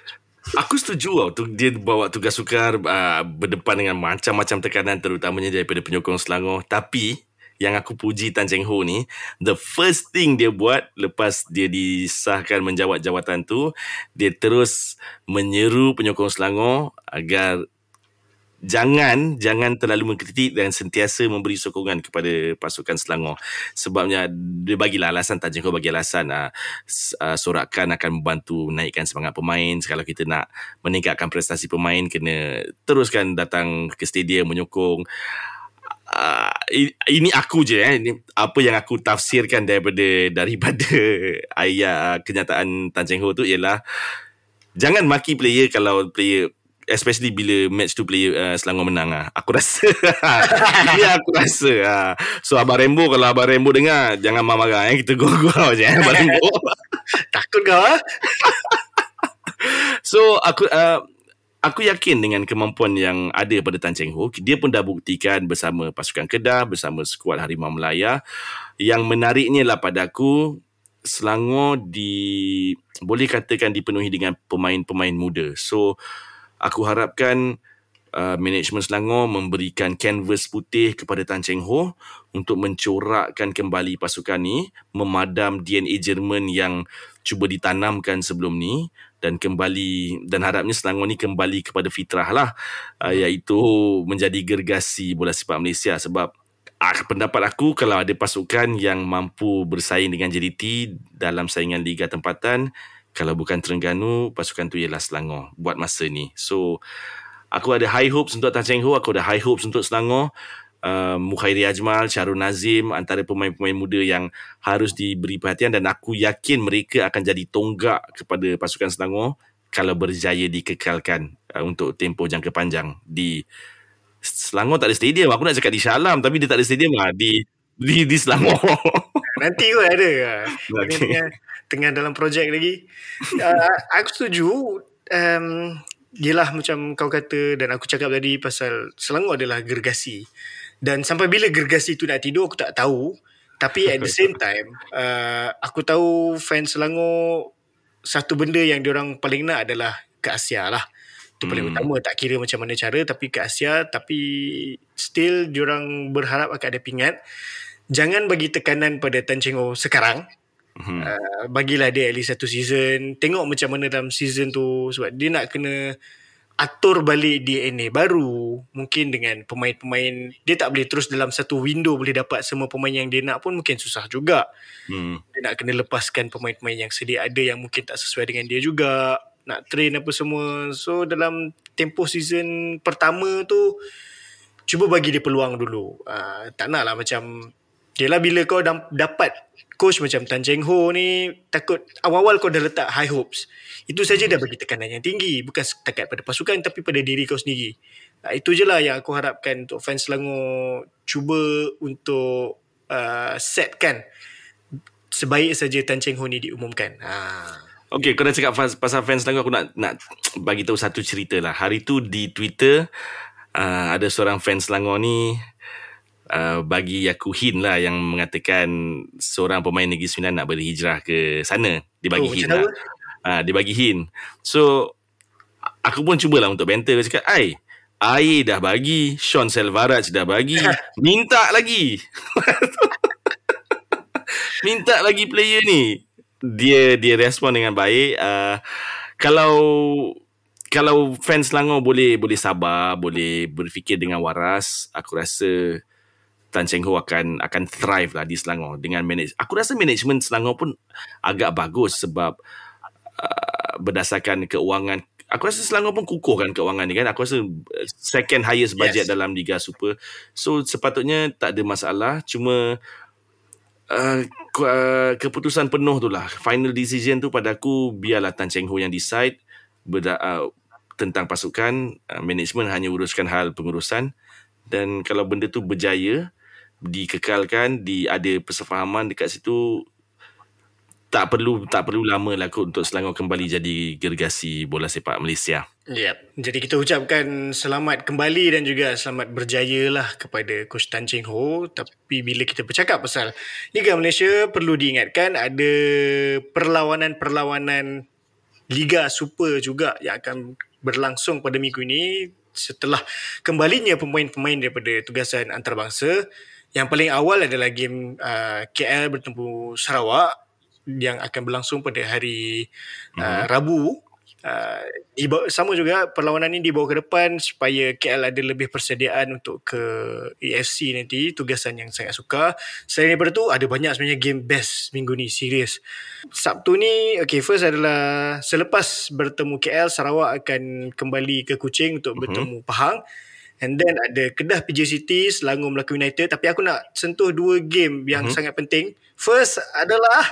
Aku setuju tau tu dia bawa tugas sukar uh, berdepan dengan macam-macam tekanan terutamanya daripada penyokong Selangor tapi yang aku puji Tan Cheng Ho ni the first thing dia buat lepas dia disahkan menjawat jawatan tu dia terus menyeru penyokong Selangor agar jangan jangan terlalu mengkritik dan sentiasa memberi sokongan kepada pasukan Selangor. Sebabnya dia bagilah alasan Tan Cheng Ho bagi alasan uh, uh, sorakan akan membantu menaikkan semangat pemain. Kalau kita nak meningkatkan prestasi pemain kena teruskan datang ke stadium menyokong. Uh, ini aku je eh. Ini apa yang aku tafsirkan daripada daripada ayat kenyataan Tan Cheng Ho tu ialah jangan maki player kalau player especially bila match tu player uh, Selangor menang ah. Aku rasa. Ini aku rasa. Uh. So Abang Rembo kalau Abang Rembo dengar jangan marah-marah eh. Kita gurau-gurau je eh, Abang Rembo. Takut kau ah. so aku uh, aku yakin dengan kemampuan yang ada pada Tan Cheng Ho, dia pun dah buktikan bersama pasukan Kedah, bersama skuad Harimau Melaya. Yang menariknya lah pada aku Selangor di boleh katakan dipenuhi dengan pemain-pemain muda. So aku harapkan uh, management Selangor memberikan canvas putih kepada Tan Cheng Ho untuk mencorakkan kembali pasukan ni, memadam DNA Jerman yang cuba ditanamkan sebelum ni dan kembali dan harapnya Selangor ni kembali kepada fitrah lah uh, iaitu menjadi gergasi bola sepak Malaysia. Sebab uh, pendapat aku kalau ada pasukan yang mampu bersaing dengan JDT dalam saingan liga tempatan kalau bukan Terengganu pasukan tu ialah Selangor. Buat masa ni. So aku ada high hopes untuk Tan Cheng Ho aku ada high hopes untuk Selangor. Uh, Mukhairi Ajmal Syarul Nazim antara pemain-pemain muda yang harus diberi perhatian dan aku yakin mereka akan jadi tonggak kepada pasukan Selangor kalau berjaya dikekalkan uh, untuk tempoh jangka panjang di Selangor tak ada stadium. Aku nak cakap di Shalam tapi dia tak ada stadium lah. Di di di Selangor nanti pun ada okay. tengah, tengah dalam projek lagi uh, aku setuju um, Yelah macam kau kata dan aku cakap tadi pasal Selangor adalah gergasi. Dan sampai bila gergasi tu nak tidur aku tak tahu. Tapi at the same time uh, aku tahu fans Selangor satu benda yang diorang paling nak adalah ke Asia lah. Itu paling hmm. utama tak kira macam mana cara tapi ke Asia tapi still diorang berharap akan ada pingat. Jangan bagi tekanan pada Tan Cheng Ho sekarang Hmm. Uh, bagilah dia at least satu season. Tengok macam mana dalam season tu. Sebab dia nak kena atur balik DNA baru. Mungkin dengan pemain-pemain. Dia tak boleh terus dalam satu window boleh dapat semua pemain yang dia nak pun mungkin susah juga. Hmm. Dia nak kena lepaskan pemain-pemain yang sedia ada yang mungkin tak sesuai dengan dia juga. Nak train apa semua. So dalam tempoh season pertama tu cuba bagi dia peluang dulu. Uh, tak nak lah macam Yelah bila kau dapat coach macam Tan Cheng Ho ni takut awal-awal kau dah letak high hopes. Itu saja dah bagi tekanan yang tinggi. Bukan setakat pada pasukan tapi pada diri kau sendiri. Nah, itu je lah yang aku harapkan untuk fans Selangor cuba untuk uh, setkan sebaik saja Tan Cheng Ho ni diumumkan. Ha. Okay, kau dah cakap pasal fans Selangor aku nak nak bagi tahu satu cerita lah. Hari tu di Twitter uh, ada seorang fans Selangor ni uh, bagi aku hint lah yang mengatakan seorang pemain Negeri Sembilan nak berhijrah ke sana. Dia bagi oh, hint lah. Uh, dia bagi hint. So, aku pun cubalah untuk banter. Dia cakap, Ai, Ai dah bagi. Sean Selvaraj dah bagi. Minta lagi. Minta lagi player ni. Dia dia respon dengan baik. Uh, kalau kalau fans Selangor boleh boleh sabar, boleh berfikir dengan waras, aku rasa Tan Cheng Ho akan akan thrive lah di Selangor dengan manage. Aku rasa management Selangor pun agak bagus sebab uh, berdasarkan keuangan Aku rasa Selangor pun kukuh kan keuangan ni kan. Aku rasa uh, second highest budget yes. dalam Liga Super. So sepatutnya tak ada masalah. Cuma uh, uh, keputusan penuh tu lah. Final decision tu pada aku biarlah Tan Cheng Ho yang decide. Berda, uh, tentang pasukan. Uh, management hanya uruskan hal pengurusan. Dan kalau benda tu berjaya, dikekalkan di ada persefahaman dekat situ tak perlu tak perlu lama lah kot untuk Selangor kembali jadi gergasi bola sepak Malaysia. Yep. Jadi kita ucapkan selamat kembali dan juga selamat berjaya lah kepada Coach Tan Cheng Ho. Tapi bila kita bercakap pasal Liga Malaysia, perlu diingatkan ada perlawanan-perlawanan Liga Super juga yang akan berlangsung pada minggu ini setelah kembalinya pemain-pemain daripada tugasan antarabangsa. Yang paling awal adalah game uh, KL bertemu Sarawak yang akan berlangsung pada hari uh, uh-huh. Rabu. Uh, dibawa, sama juga perlawanan ini dibawa ke depan supaya KL ada lebih persediaan untuk ke AFC nanti tugasan yang saya suka selain daripada tu ada banyak sebenarnya game best minggu ni serius Sabtu ni okay first adalah selepas bertemu KL Sarawak akan kembali ke Kuching untuk uh-huh. bertemu Pahang And then ada Kedah PJ City, Selangor Melaka United. Tapi aku nak sentuh dua game yang uh-huh. sangat penting. First adalah...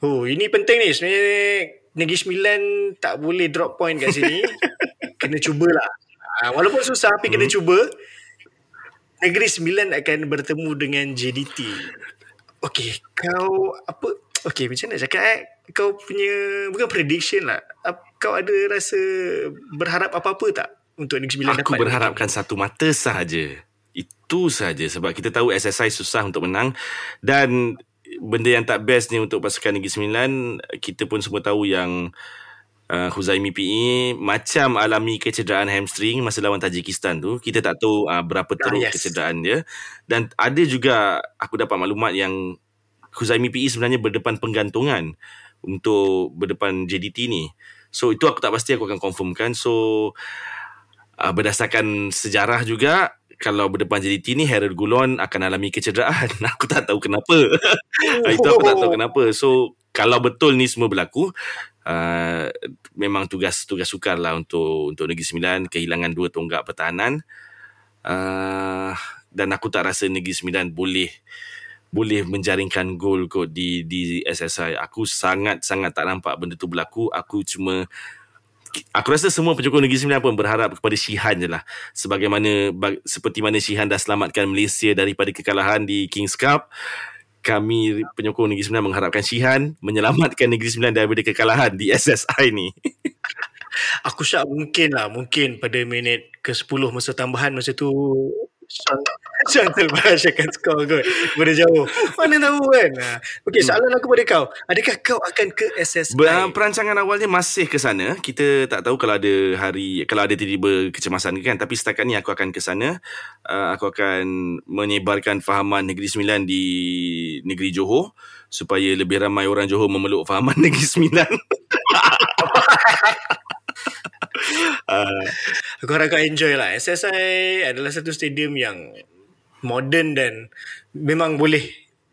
Oh, ini penting ni. Sebenarnya Negeri Sembilan tak boleh drop point kat sini. kena cubalah. Uh, walaupun susah tapi uh-huh. kena mhm. cuba. Negeri Sembilan akan bertemu dengan JDT. Okay, kau apa... Okay, macam nak cakap eh? Kau punya... Bukan prediction lah. Kau ada rasa berharap apa-apa tak? Untuk Negeri Sembilan dapat. Aku berharapkan ini. satu mata sahaja. Itu sahaja sebab kita tahu SSI susah untuk menang dan benda yang tak best ni untuk pasukan Negeri Sembilan kita pun semua tahu yang uh, Huzaimi PE macam alami kecederaan hamstring masa lawan Tajikistan tu kita tak tahu uh, berapa ah, teruk ah, yes. kecederaan dia dan ada juga aku dapat maklumat yang Huzaimi PE sebenarnya berdepan penggantungan untuk berdepan JDT ni so itu aku tak pasti aku akan confirmkan so uh, berdasarkan sejarah juga kalau berdepan JDT ni Harold Gulon akan alami kecederaan. aku tak tahu kenapa. Itu aku tak tahu kenapa. So kalau betul ni semua berlaku uh, memang tugas tugas sukar lah untuk untuk Negeri Sembilan kehilangan dua tonggak pertahanan. Uh, dan aku tak rasa Negeri Sembilan boleh boleh menjaringkan gol kot di di SSI. Aku sangat sangat tak nampak benda tu berlaku. Aku cuma aku rasa semua penyokong Negeri Sembilan pun berharap kepada Shihan je lah. Sebagaimana, seperti mana Shihan dah selamatkan Malaysia daripada kekalahan di Kings Cup, kami penyokong Negeri Sembilan mengharapkan Shihan menyelamatkan Negeri Sembilan daripada kekalahan di SSI ni. aku syak mungkin lah, mungkin pada minit ke-10 masa tambahan masa tu Sean Telbash akan skor kot. Pada jauh. Mana tahu kan? Okay hmm. soalan aku pada kau. Adakah kau akan ke SSI Ber- Perancangan awalnya masih ke sana. Kita tak tahu kalau ada hari Kalau ada tiba-tiba kecemasan kan. Tapi setakat ni aku akan ke sana. Uh, Aku akan menyebarkan fahaman Negeri Sembilan di Negeri Johor. Supaya lebih ramai orang Johor memeluk fahaman Negeri Sembilan uh, aku harap kau enjoy lah. SSI adalah satu stadium yang modern dan memang boleh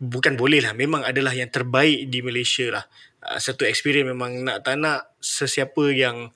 bukan boleh lah memang adalah yang terbaik di Malaysia lah uh, satu experience memang nak tak nak sesiapa yang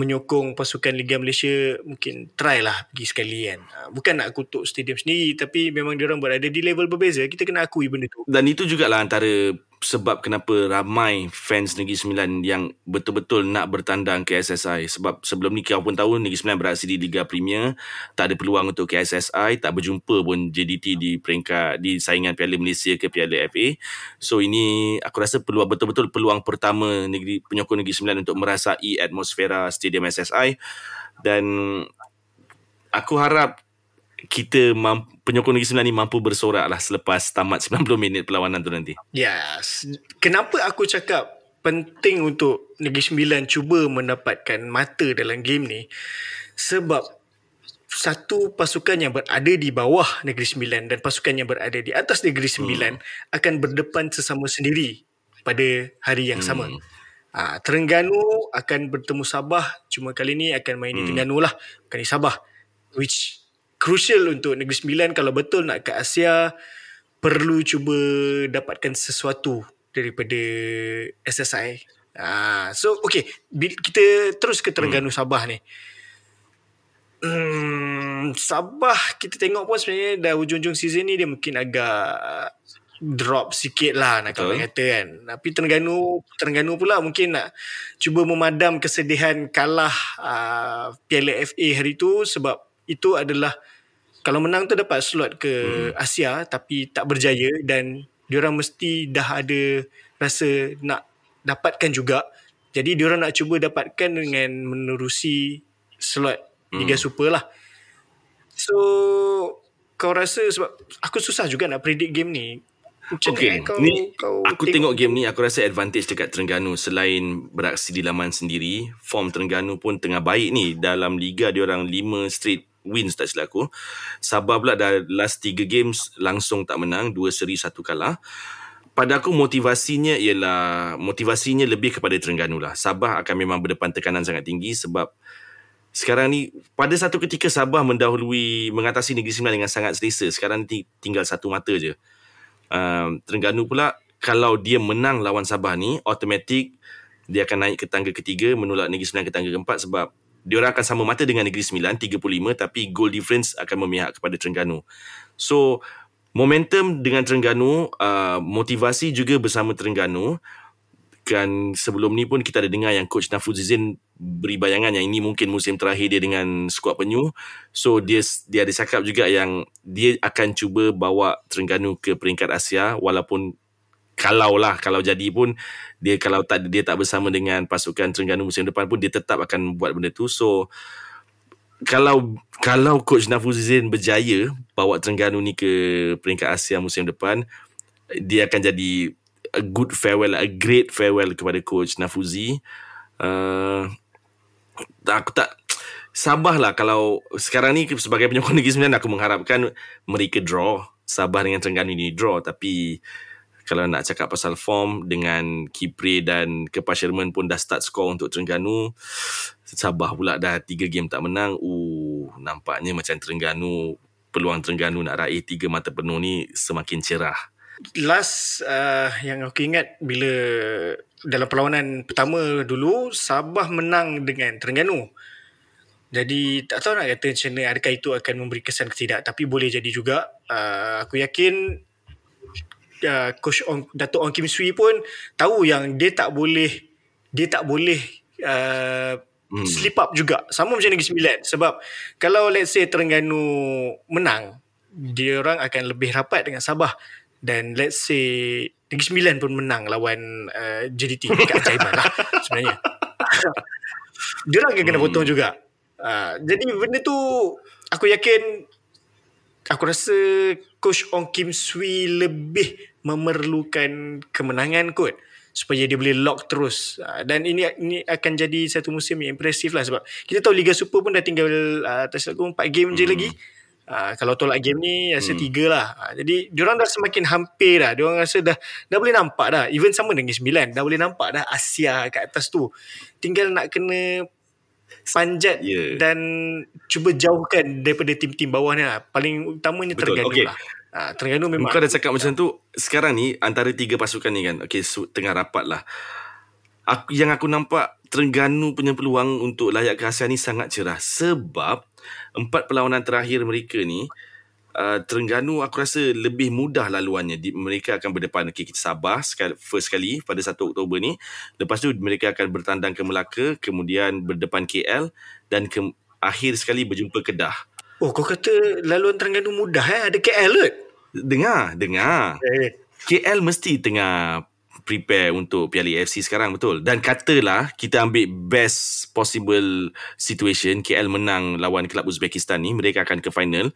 menyokong pasukan Liga Malaysia mungkin try lah pergi sekali kan. Ah, Bukan nak kutuk stadium sendiri tapi memang diorang berada di level berbeza. Kita kena akui benda tu. Dan itu jugalah antara sebab kenapa ramai fans Negeri Sembilan yang betul-betul nak bertandang ke SSI. Sebab sebelum ni kau pun tahu Negeri Sembilan beraksi di Liga Premier. Tak ada peluang untuk ke SSI. Tak berjumpa pun JDT di peringkat di saingan Piala Malaysia ke Piala FA. So ini aku rasa peluang betul-betul peluang pertama negeri penyokong Negeri Sembilan untuk merasai atmosfera Stadium SSI. Dan aku harap kita mampu, penyokong Negeri Sembilan ni mampu bersorak lah selepas tamat 90 minit perlawanan tu nanti. Yes. Kenapa aku cakap penting untuk Negeri Sembilan cuba mendapatkan mata dalam game ni? Sebab satu pasukan yang berada di bawah Negeri Sembilan dan pasukan yang berada di atas Negeri Sembilan hmm. akan berdepan sesama sendiri pada hari yang sama. Hmm. Ah, Terengganu akan bertemu Sabah cuma kali ni akan main di Hmm. Terengganu lah bukan di Sabah which crucial untuk Negeri Sembilan kalau betul nak ke Asia perlu cuba dapatkan sesuatu daripada SSI. Ah, so okay, kita terus ke Terengganu hmm. Sabah ni. Hmm, Sabah kita tengok pun sebenarnya dah hujung-hujung season ni dia mungkin agak drop sikit lah nak kalau Betul. kata kan. Tapi Terengganu Terengganu pula mungkin nak cuba memadam kesedihan kalah uh, Piala FA hari tu sebab itu adalah kalau menang tu dapat slot ke hmm. Asia tapi tak berjaya dan diorang mesti dah ada rasa nak dapatkan juga. Jadi diorang nak cuba dapatkan dengan menerusi slot Liga Hmm. Super lah. So kau rasa sebab aku susah juga nak predict game ni. Macam Okay, mana kau, ni kau aku tengok game ni aku rasa advantage dekat Terengganu selain beraksi di laman sendiri, form Terengganu pun tengah baik ni dalam liga dia orang 5 straight wins tak silap aku. Sabah pula dah last 3 games langsung tak menang, 2 seri 1 kalah. Pada aku motivasinya ialah motivasinya lebih kepada Terengganu lah. Sabah akan memang berdepan tekanan sangat tinggi sebab sekarang ni pada satu ketika Sabah mendahului mengatasi Negeri Sembilan dengan sangat selesa. Sekarang ni tinggal satu mata je. Um, Terengganu pula kalau dia menang lawan Sabah ni automatik dia akan naik ke tangga ketiga menolak Negeri Sembilan ke tangga keempat sebab dia orang akan sama mata dengan Negeri Sembilan 35 tapi goal difference akan memihak kepada Terengganu. So momentum dengan Terengganu uh, motivasi juga bersama Terengganu kan sebelum ni pun kita ada dengar yang coach Nafuzizin beri bayangan yang ini mungkin musim terakhir dia dengan skuad penyu. So dia dia ada cakap juga yang dia akan cuba bawa Terengganu ke peringkat Asia walaupun kalau lah kalau jadi pun dia kalau tak dia tak bersama dengan pasukan Terengganu musim depan pun dia tetap akan buat benda tu. So kalau kalau coach Nafuzizin berjaya bawa Terengganu ni ke peringkat Asia musim depan dia akan jadi a good farewell a great farewell kepada coach Nafuzi uh, aku tak Sabah lah kalau sekarang ni sebagai penyokong Negeri Sembilan aku mengharapkan mereka draw Sabah dengan Terengganu ni draw tapi kalau nak cakap pasal form dengan Kipre dan Kepas Sherman pun dah start score untuk Terengganu Sabah pula dah 3 game tak menang uh nampaknya macam Terengganu peluang Terengganu nak raih 3 mata penuh ni semakin cerah last uh, yang aku ingat bila dalam perlawanan pertama dulu Sabah menang dengan Terengganu. Jadi tak tahu nak kata macam mana adakah itu akan memberi kesan ke tidak tapi boleh jadi juga. Uh, aku yakin uh, coach Ong, Datuk Ong Kim Swee pun tahu yang dia tak boleh dia tak boleh uh, hmm. slip up juga. Sama macam Negeri Sembilan sebab kalau let's say Terengganu menang dia orang akan lebih rapat dengan Sabah dan let's say Negeri Sembilan pun menang lawan uh, JDT keajaiban lah sebenarnya. dia orang akan kena Hmm. potong juga. Uh, jadi benda tu aku yakin aku rasa coach Ong Kim Swee lebih memerlukan kemenangan kot supaya dia boleh lock terus. Uh, dan ini ini akan jadi satu musim yang impresif lah sebab kita tahu Liga Super pun dah tinggal uh, tak silap aku 4 game je Hmm. lagi. Uh, kalau tolak game ni rasa Hmm. 3 lah. Uh, jadi diorang dah semakin hampir dah diorang rasa dah dah boleh nampak dah. Even sama dengan 9 dah boleh nampak dah Asia kat atas tu. Tinggal nak kena panjat Ya. dan cuba jauhkan daripada tim-tim bawah ni lah. Paling utamanya Betul, Terengganu okey. lah. Ha, Terengganu memang Kau dah cakap macam tu Sekarang ni Antara tiga pasukan ni kan Okay so, tengah rapat lah aku, yang aku nampak Terengganu punya peluang untuk layak ke ASEAN ni sangat cerah sebab empat perlawanan terakhir mereka ni uh, Terengganu aku rasa lebih mudah laluannya. Di, mereka akan berdepan. Okay, kita Sabah sekali, first kali pada 1 Oktober ni. Lepas tu mereka akan bertandang ke Melaka kemudian berdepan KL dan ke, akhir sekali berjumpa Kedah. Oh kau kata laluan Terengganu mudah eh? Ada KL kot? Dengar dengar. Eh. KL mesti tengah prepare untuk Piala AFC sekarang betul? Dan katalah kita ambil best possible situation. KL menang lawan kelab Uzbekistan ni mereka akan ke final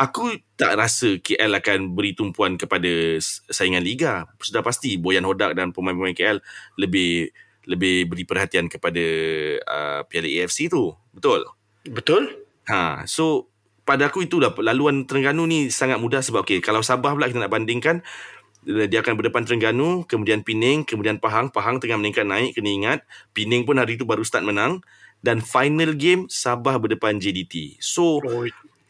aku tak rasa KL akan beri tumpuan kepada saingan liga sudah pasti Boyan Hodak dan pemain-pemain KL lebih lebih beri perhatian kepada uh, Piala AFC tu betul betul ha so pada aku itulah laluan Terengganu ni sangat mudah sebab okay, kalau Sabah pula kita nak bandingkan dia akan berdepan Terengganu, kemudian Pening, kemudian Pahang. Pahang tengah meningkat naik, kena ingat. Pening pun hari itu baru start menang. Dan final game, Sabah berdepan JDT. So, oh,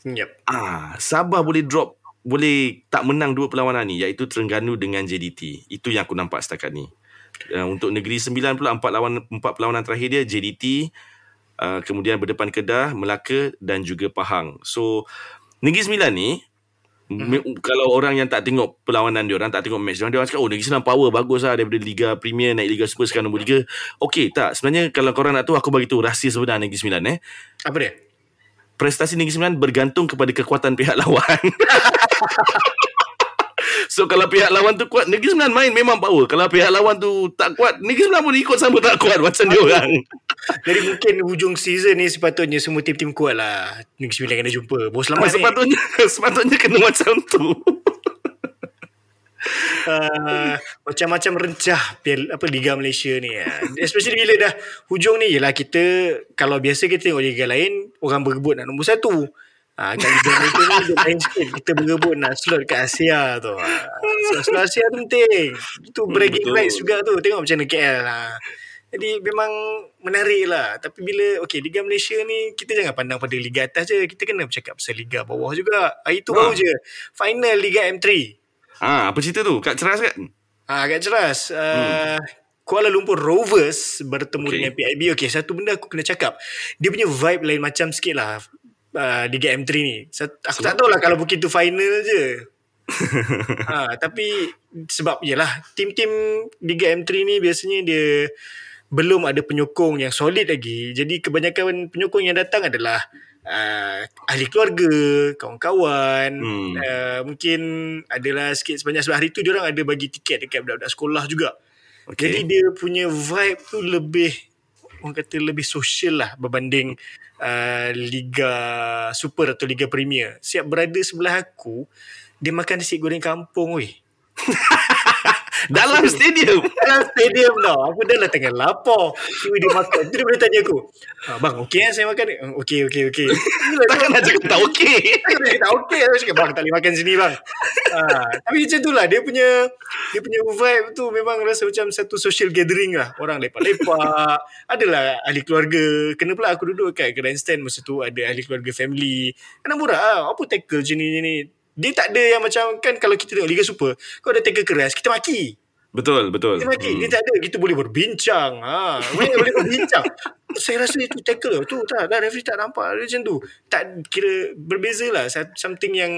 yep. ah, Sabah boleh drop, boleh tak menang dua perlawanan ni, iaitu Terengganu dengan JDT. Itu yang aku nampak setakat ni. Uh, untuk Negeri Sembilan pula, empat, lawan, empat perlawanan terakhir dia, JDT, uh, kemudian berdepan Kedah, Melaka dan juga Pahang. So, Negeri Sembilan ni, Hmm. Kalau orang yang tak tengok perlawanan dia orang tak tengok match dia orang dia cakap oh Negeri Sembilan power bagus lah daripada Liga Premier naik Liga Super sekarang nombor 3. Okey tak sebenarnya kalau korang nak tahu aku bagi tahu rahsia sebenar Negeri Sembilan eh. Apa dia? Prestasi Negeri Sembilan bergantung kepada kekuatan pihak lawan. So kalau pihak lawan tu kuat Negeri Sembilan main memang power. Kalau pihak lawan tu tak kuat Negeri Sembilan pun ikut sama tak kuat. Macam dia orang. Jadi mungkin hujung season ni Sepatutnya semua tim-tim kuat lah. Negeri Sembilan kena jumpa. Bos lama ni Sepatutnya Sepatutnya kena macam tu Uh, macam-macam rencah pial, apa Liga Malaysia ni ya. Especially bila dah hujung ni Yelah kita Kalau biasa kita tengok Liga lain Orang berebut nak nombor satu. Ha, Liga Malaysia ni dia main sikit Kita berebut nak slot kat Asia tu. Ha. Slot, slot Asia tu penting. Itu bragging hmm, rights juga tu. Tengok macam mana KL ha. Jadi memang menarik lah. Tapi bila Okay Liga Malaysia ni Kita jangan pandang pada Liga atas je. Kita kena bercakap pasal Liga bawah juga. Ha, Itu ha. baru je. Final Liga M3 Ah, ha, Apa cerita tu? Kat Ceras kan? Ah, ha, Kat Ceras uh, hmm. Kuala Lumpur Rovers bertemu okay. dengan PIB. Okay, satu benda aku kena cakap. Dia punya vibe lain macam sikit lah uh, Liga M3 ni. Aku sebab? tak tahu lah kalau begitu final je. ha, tapi sebab yalah tim-tim Liga M3 ni biasanya dia belum ada penyokong yang solid lagi. Jadi kebanyakan penyokong yang datang adalah uh, ahli keluarga, kawan-kawan. Hmm. Uh, mungkin adalah sikit sebanyak sebab hari tu dia orang ada bagi tiket dekat budak-budak sekolah juga. Okay. Jadi dia punya vibe tu lebih orang kata lebih sosial lah berbanding uh, Liga Super atau Liga Premier. Siap berada sebelah aku, dia makan nasi goreng kampung weh. Dalam stadium. Dalam stadium tau. Aku dah lah tengah lapar? Cuma dia makan. Dia boleh tanya aku ah, Bang okey kan saya makan ni? Hmm, Okey okey okey. Takkan nak cakap tak okey. Takkan nak tak okey. Aku cakap bang tak boleh makan sini bang. Ha, Tapi macam tu lah. Dia punya Dia punya vibe tu Memang rasa macam Satu social gathering lah. Orang lepak-lepak. Adalah ahli keluarga. Kena pula aku duduk kat grandstand Masa tu ada ahli keluarga family. Kena murah lah Apa tackle ni ni dia tak ada yang macam kan kalau kita tengok Liga Super kau ada tackle keras kita maki Betul, betul. Kita maki. Hmm. Dia tak ada. Kita boleh berbincang. Ha. Boleh, boleh berbincang. Saya rasa itu tackle tu. Tak, dah referee tak nampak. Dia macam tu. Tak kira berbeza lah. Something yang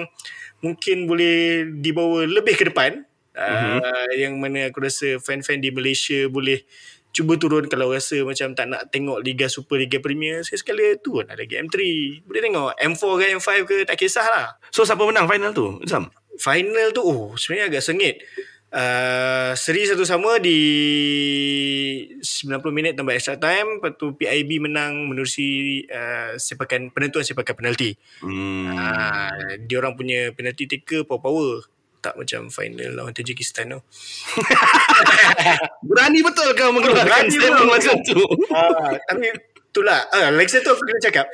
mungkin boleh dibawa lebih ke depan. Uh-huh. Uh, yang mana aku rasa fan-fan di Malaysia boleh cuba turun kalau rasa macam tak nak tengok Liga Super, Liga Premier. Saya sekali tu ada Game M3. Boleh tengok M4 ke M5 ke tak kisahlah. So siapa menang final tu? Zam? Final tu oh sebenarnya agak sengit. Uh, seri satu sama di 90 minit tambah extra time lepas tu PIB menang menerusi uh, sepakan penentuan sepakan penalti hmm. uh, dia orang punya penalti taker power-power tak macam final lawan Tajikistan tu. Berani betul kau mengeluarkan statement macam tu. Uh, tapi itulah. Uh, lagi satu aku kena cakap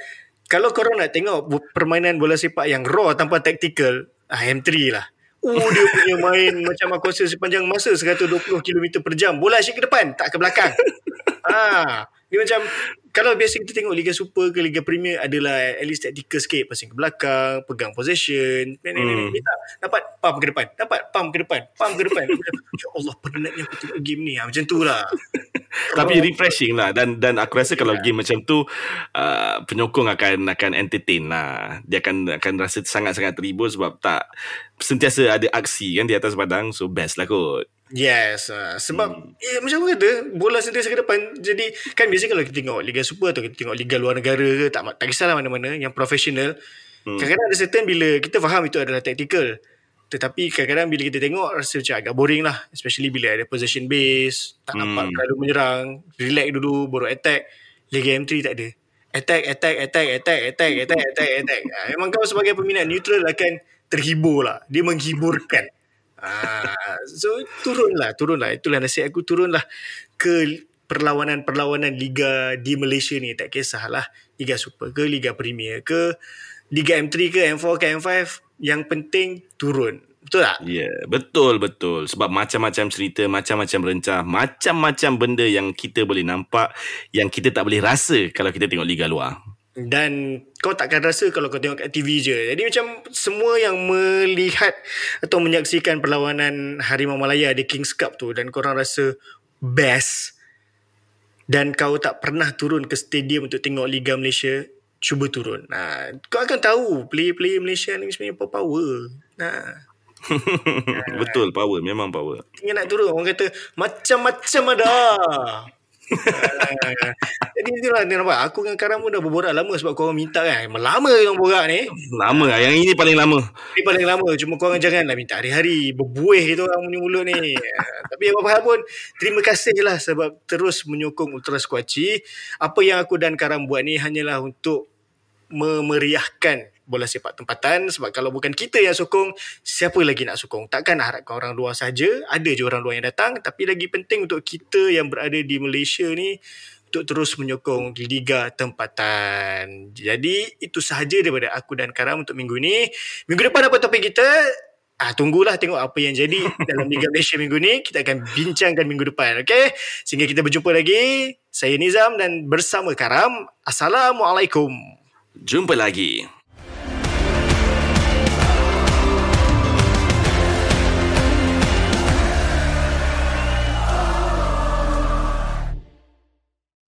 kalau korang nak tengok permainan bola sepak yang raw tanpa tactical uh, M3 lah. Oh dia punya main macam aku rasa sepanjang masa 120 km per jam. Bola asyik ke depan, tak ke belakang. ha, dia macam kalau biasa kita tengok Liga Super ke Liga Premier adalah at least tactical sikit. Pasang ke belakang, pegang possession. Hmm. Dia tak dapat pump ke depan. Dapat pump ke depan. Pump ke depan. ya Allah penatnya aku tengok game ni. Ha, macam tu lah. Tapi refreshing lah dan dan aku rasa kalau game macam tu uh, penyokong akan akan entertain lah. Dia akan akan rasa sangat-sangat terhibur sebab tak sentiasa ada aksi kan di atas padang so best lah kot. Yes, uh, sebab hmm. eh, macam mana kata bola sentiasa ke depan. Jadi kan biasa kalau kita tengok Liga Super atau kita tengok Liga luar negara ke tak tak kisahlah mana-mana yang profesional. Hmm. Kadang-kadang ada certain bila kita faham itu adalah tactical. Tetapi kadang-kadang bila kita tengok rasa macam agak boring lah. Especially bila ada possession base, tak hmm. nampak terlalu menyerang, relax dulu baru attack. Liga M3 tak ada. Attack, attack, attack, attack, attack, attack, attack, attack. Ha, memang kau sebagai peminat neutral akan terhibur lah. Dia menghiburkan. Ah, so turunlah, turunlah. Itulah nasihat aku turunlah ke perlawanan-perlawanan liga di Malaysia ni. Tak kisahlah Liga Super ke Liga Premier ke Liga M3 ke M4 ke M5. Yang penting turun. Betul tak? Ya, yeah, betul betul. Sebab macam-macam cerita, macam-macam rencah, macam-macam benda yang kita boleh nampak yang kita tak boleh rasa kalau kita tengok liga luar. Dan kau takkan rasa kalau kau tengok kat TV je. Jadi macam semua yang melihat atau menyaksikan perlawanan Harimau Malaya di Kings Cup tu dan korang rasa best dan kau tak pernah turun ke stadium untuk tengok Liga Malaysia, cuba turun. Nah, kau akan tahu player-player Malaysia ni sebenarnya power. Nah. Betul, power. Memang power. Tinggal nak turun. Orang kata, macam-macam ada. Jadi itulah dia nampak Aku dengan Karam pun dah berborak lama Sebab korang minta kan. Lama yang borak ni. Lama lah Yang ini paling lama. Ini paling lama Cuma korang janganlah minta hari-hari Berbuih itu orang punya mulut ni. Tapi apa-apa hal pun Terima kasih lah Sebab terus menyokong Ultra Squatchy. Apa yang aku dan Karam buat ni Hanyalah untuk Memeriahkan bola sepak tempatan sebab kalau bukan kita yang sokong siapa lagi nak sokong takkan harapkan orang luar saja ada je orang luar yang datang tapi lagi penting untuk kita yang berada di Malaysia ni untuk terus menyokong liga tempatan jadi itu sahaja daripada aku dan Karam untuk minggu ni minggu depan apa topik kita Ah, tunggulah tengok apa yang jadi dalam Liga Malaysia minggu ni. Kita akan bincangkan minggu depan. Okay? Sehingga kita berjumpa lagi. Saya Nizam dan bersama Karam. Assalamualaikum. Jumpa lagi.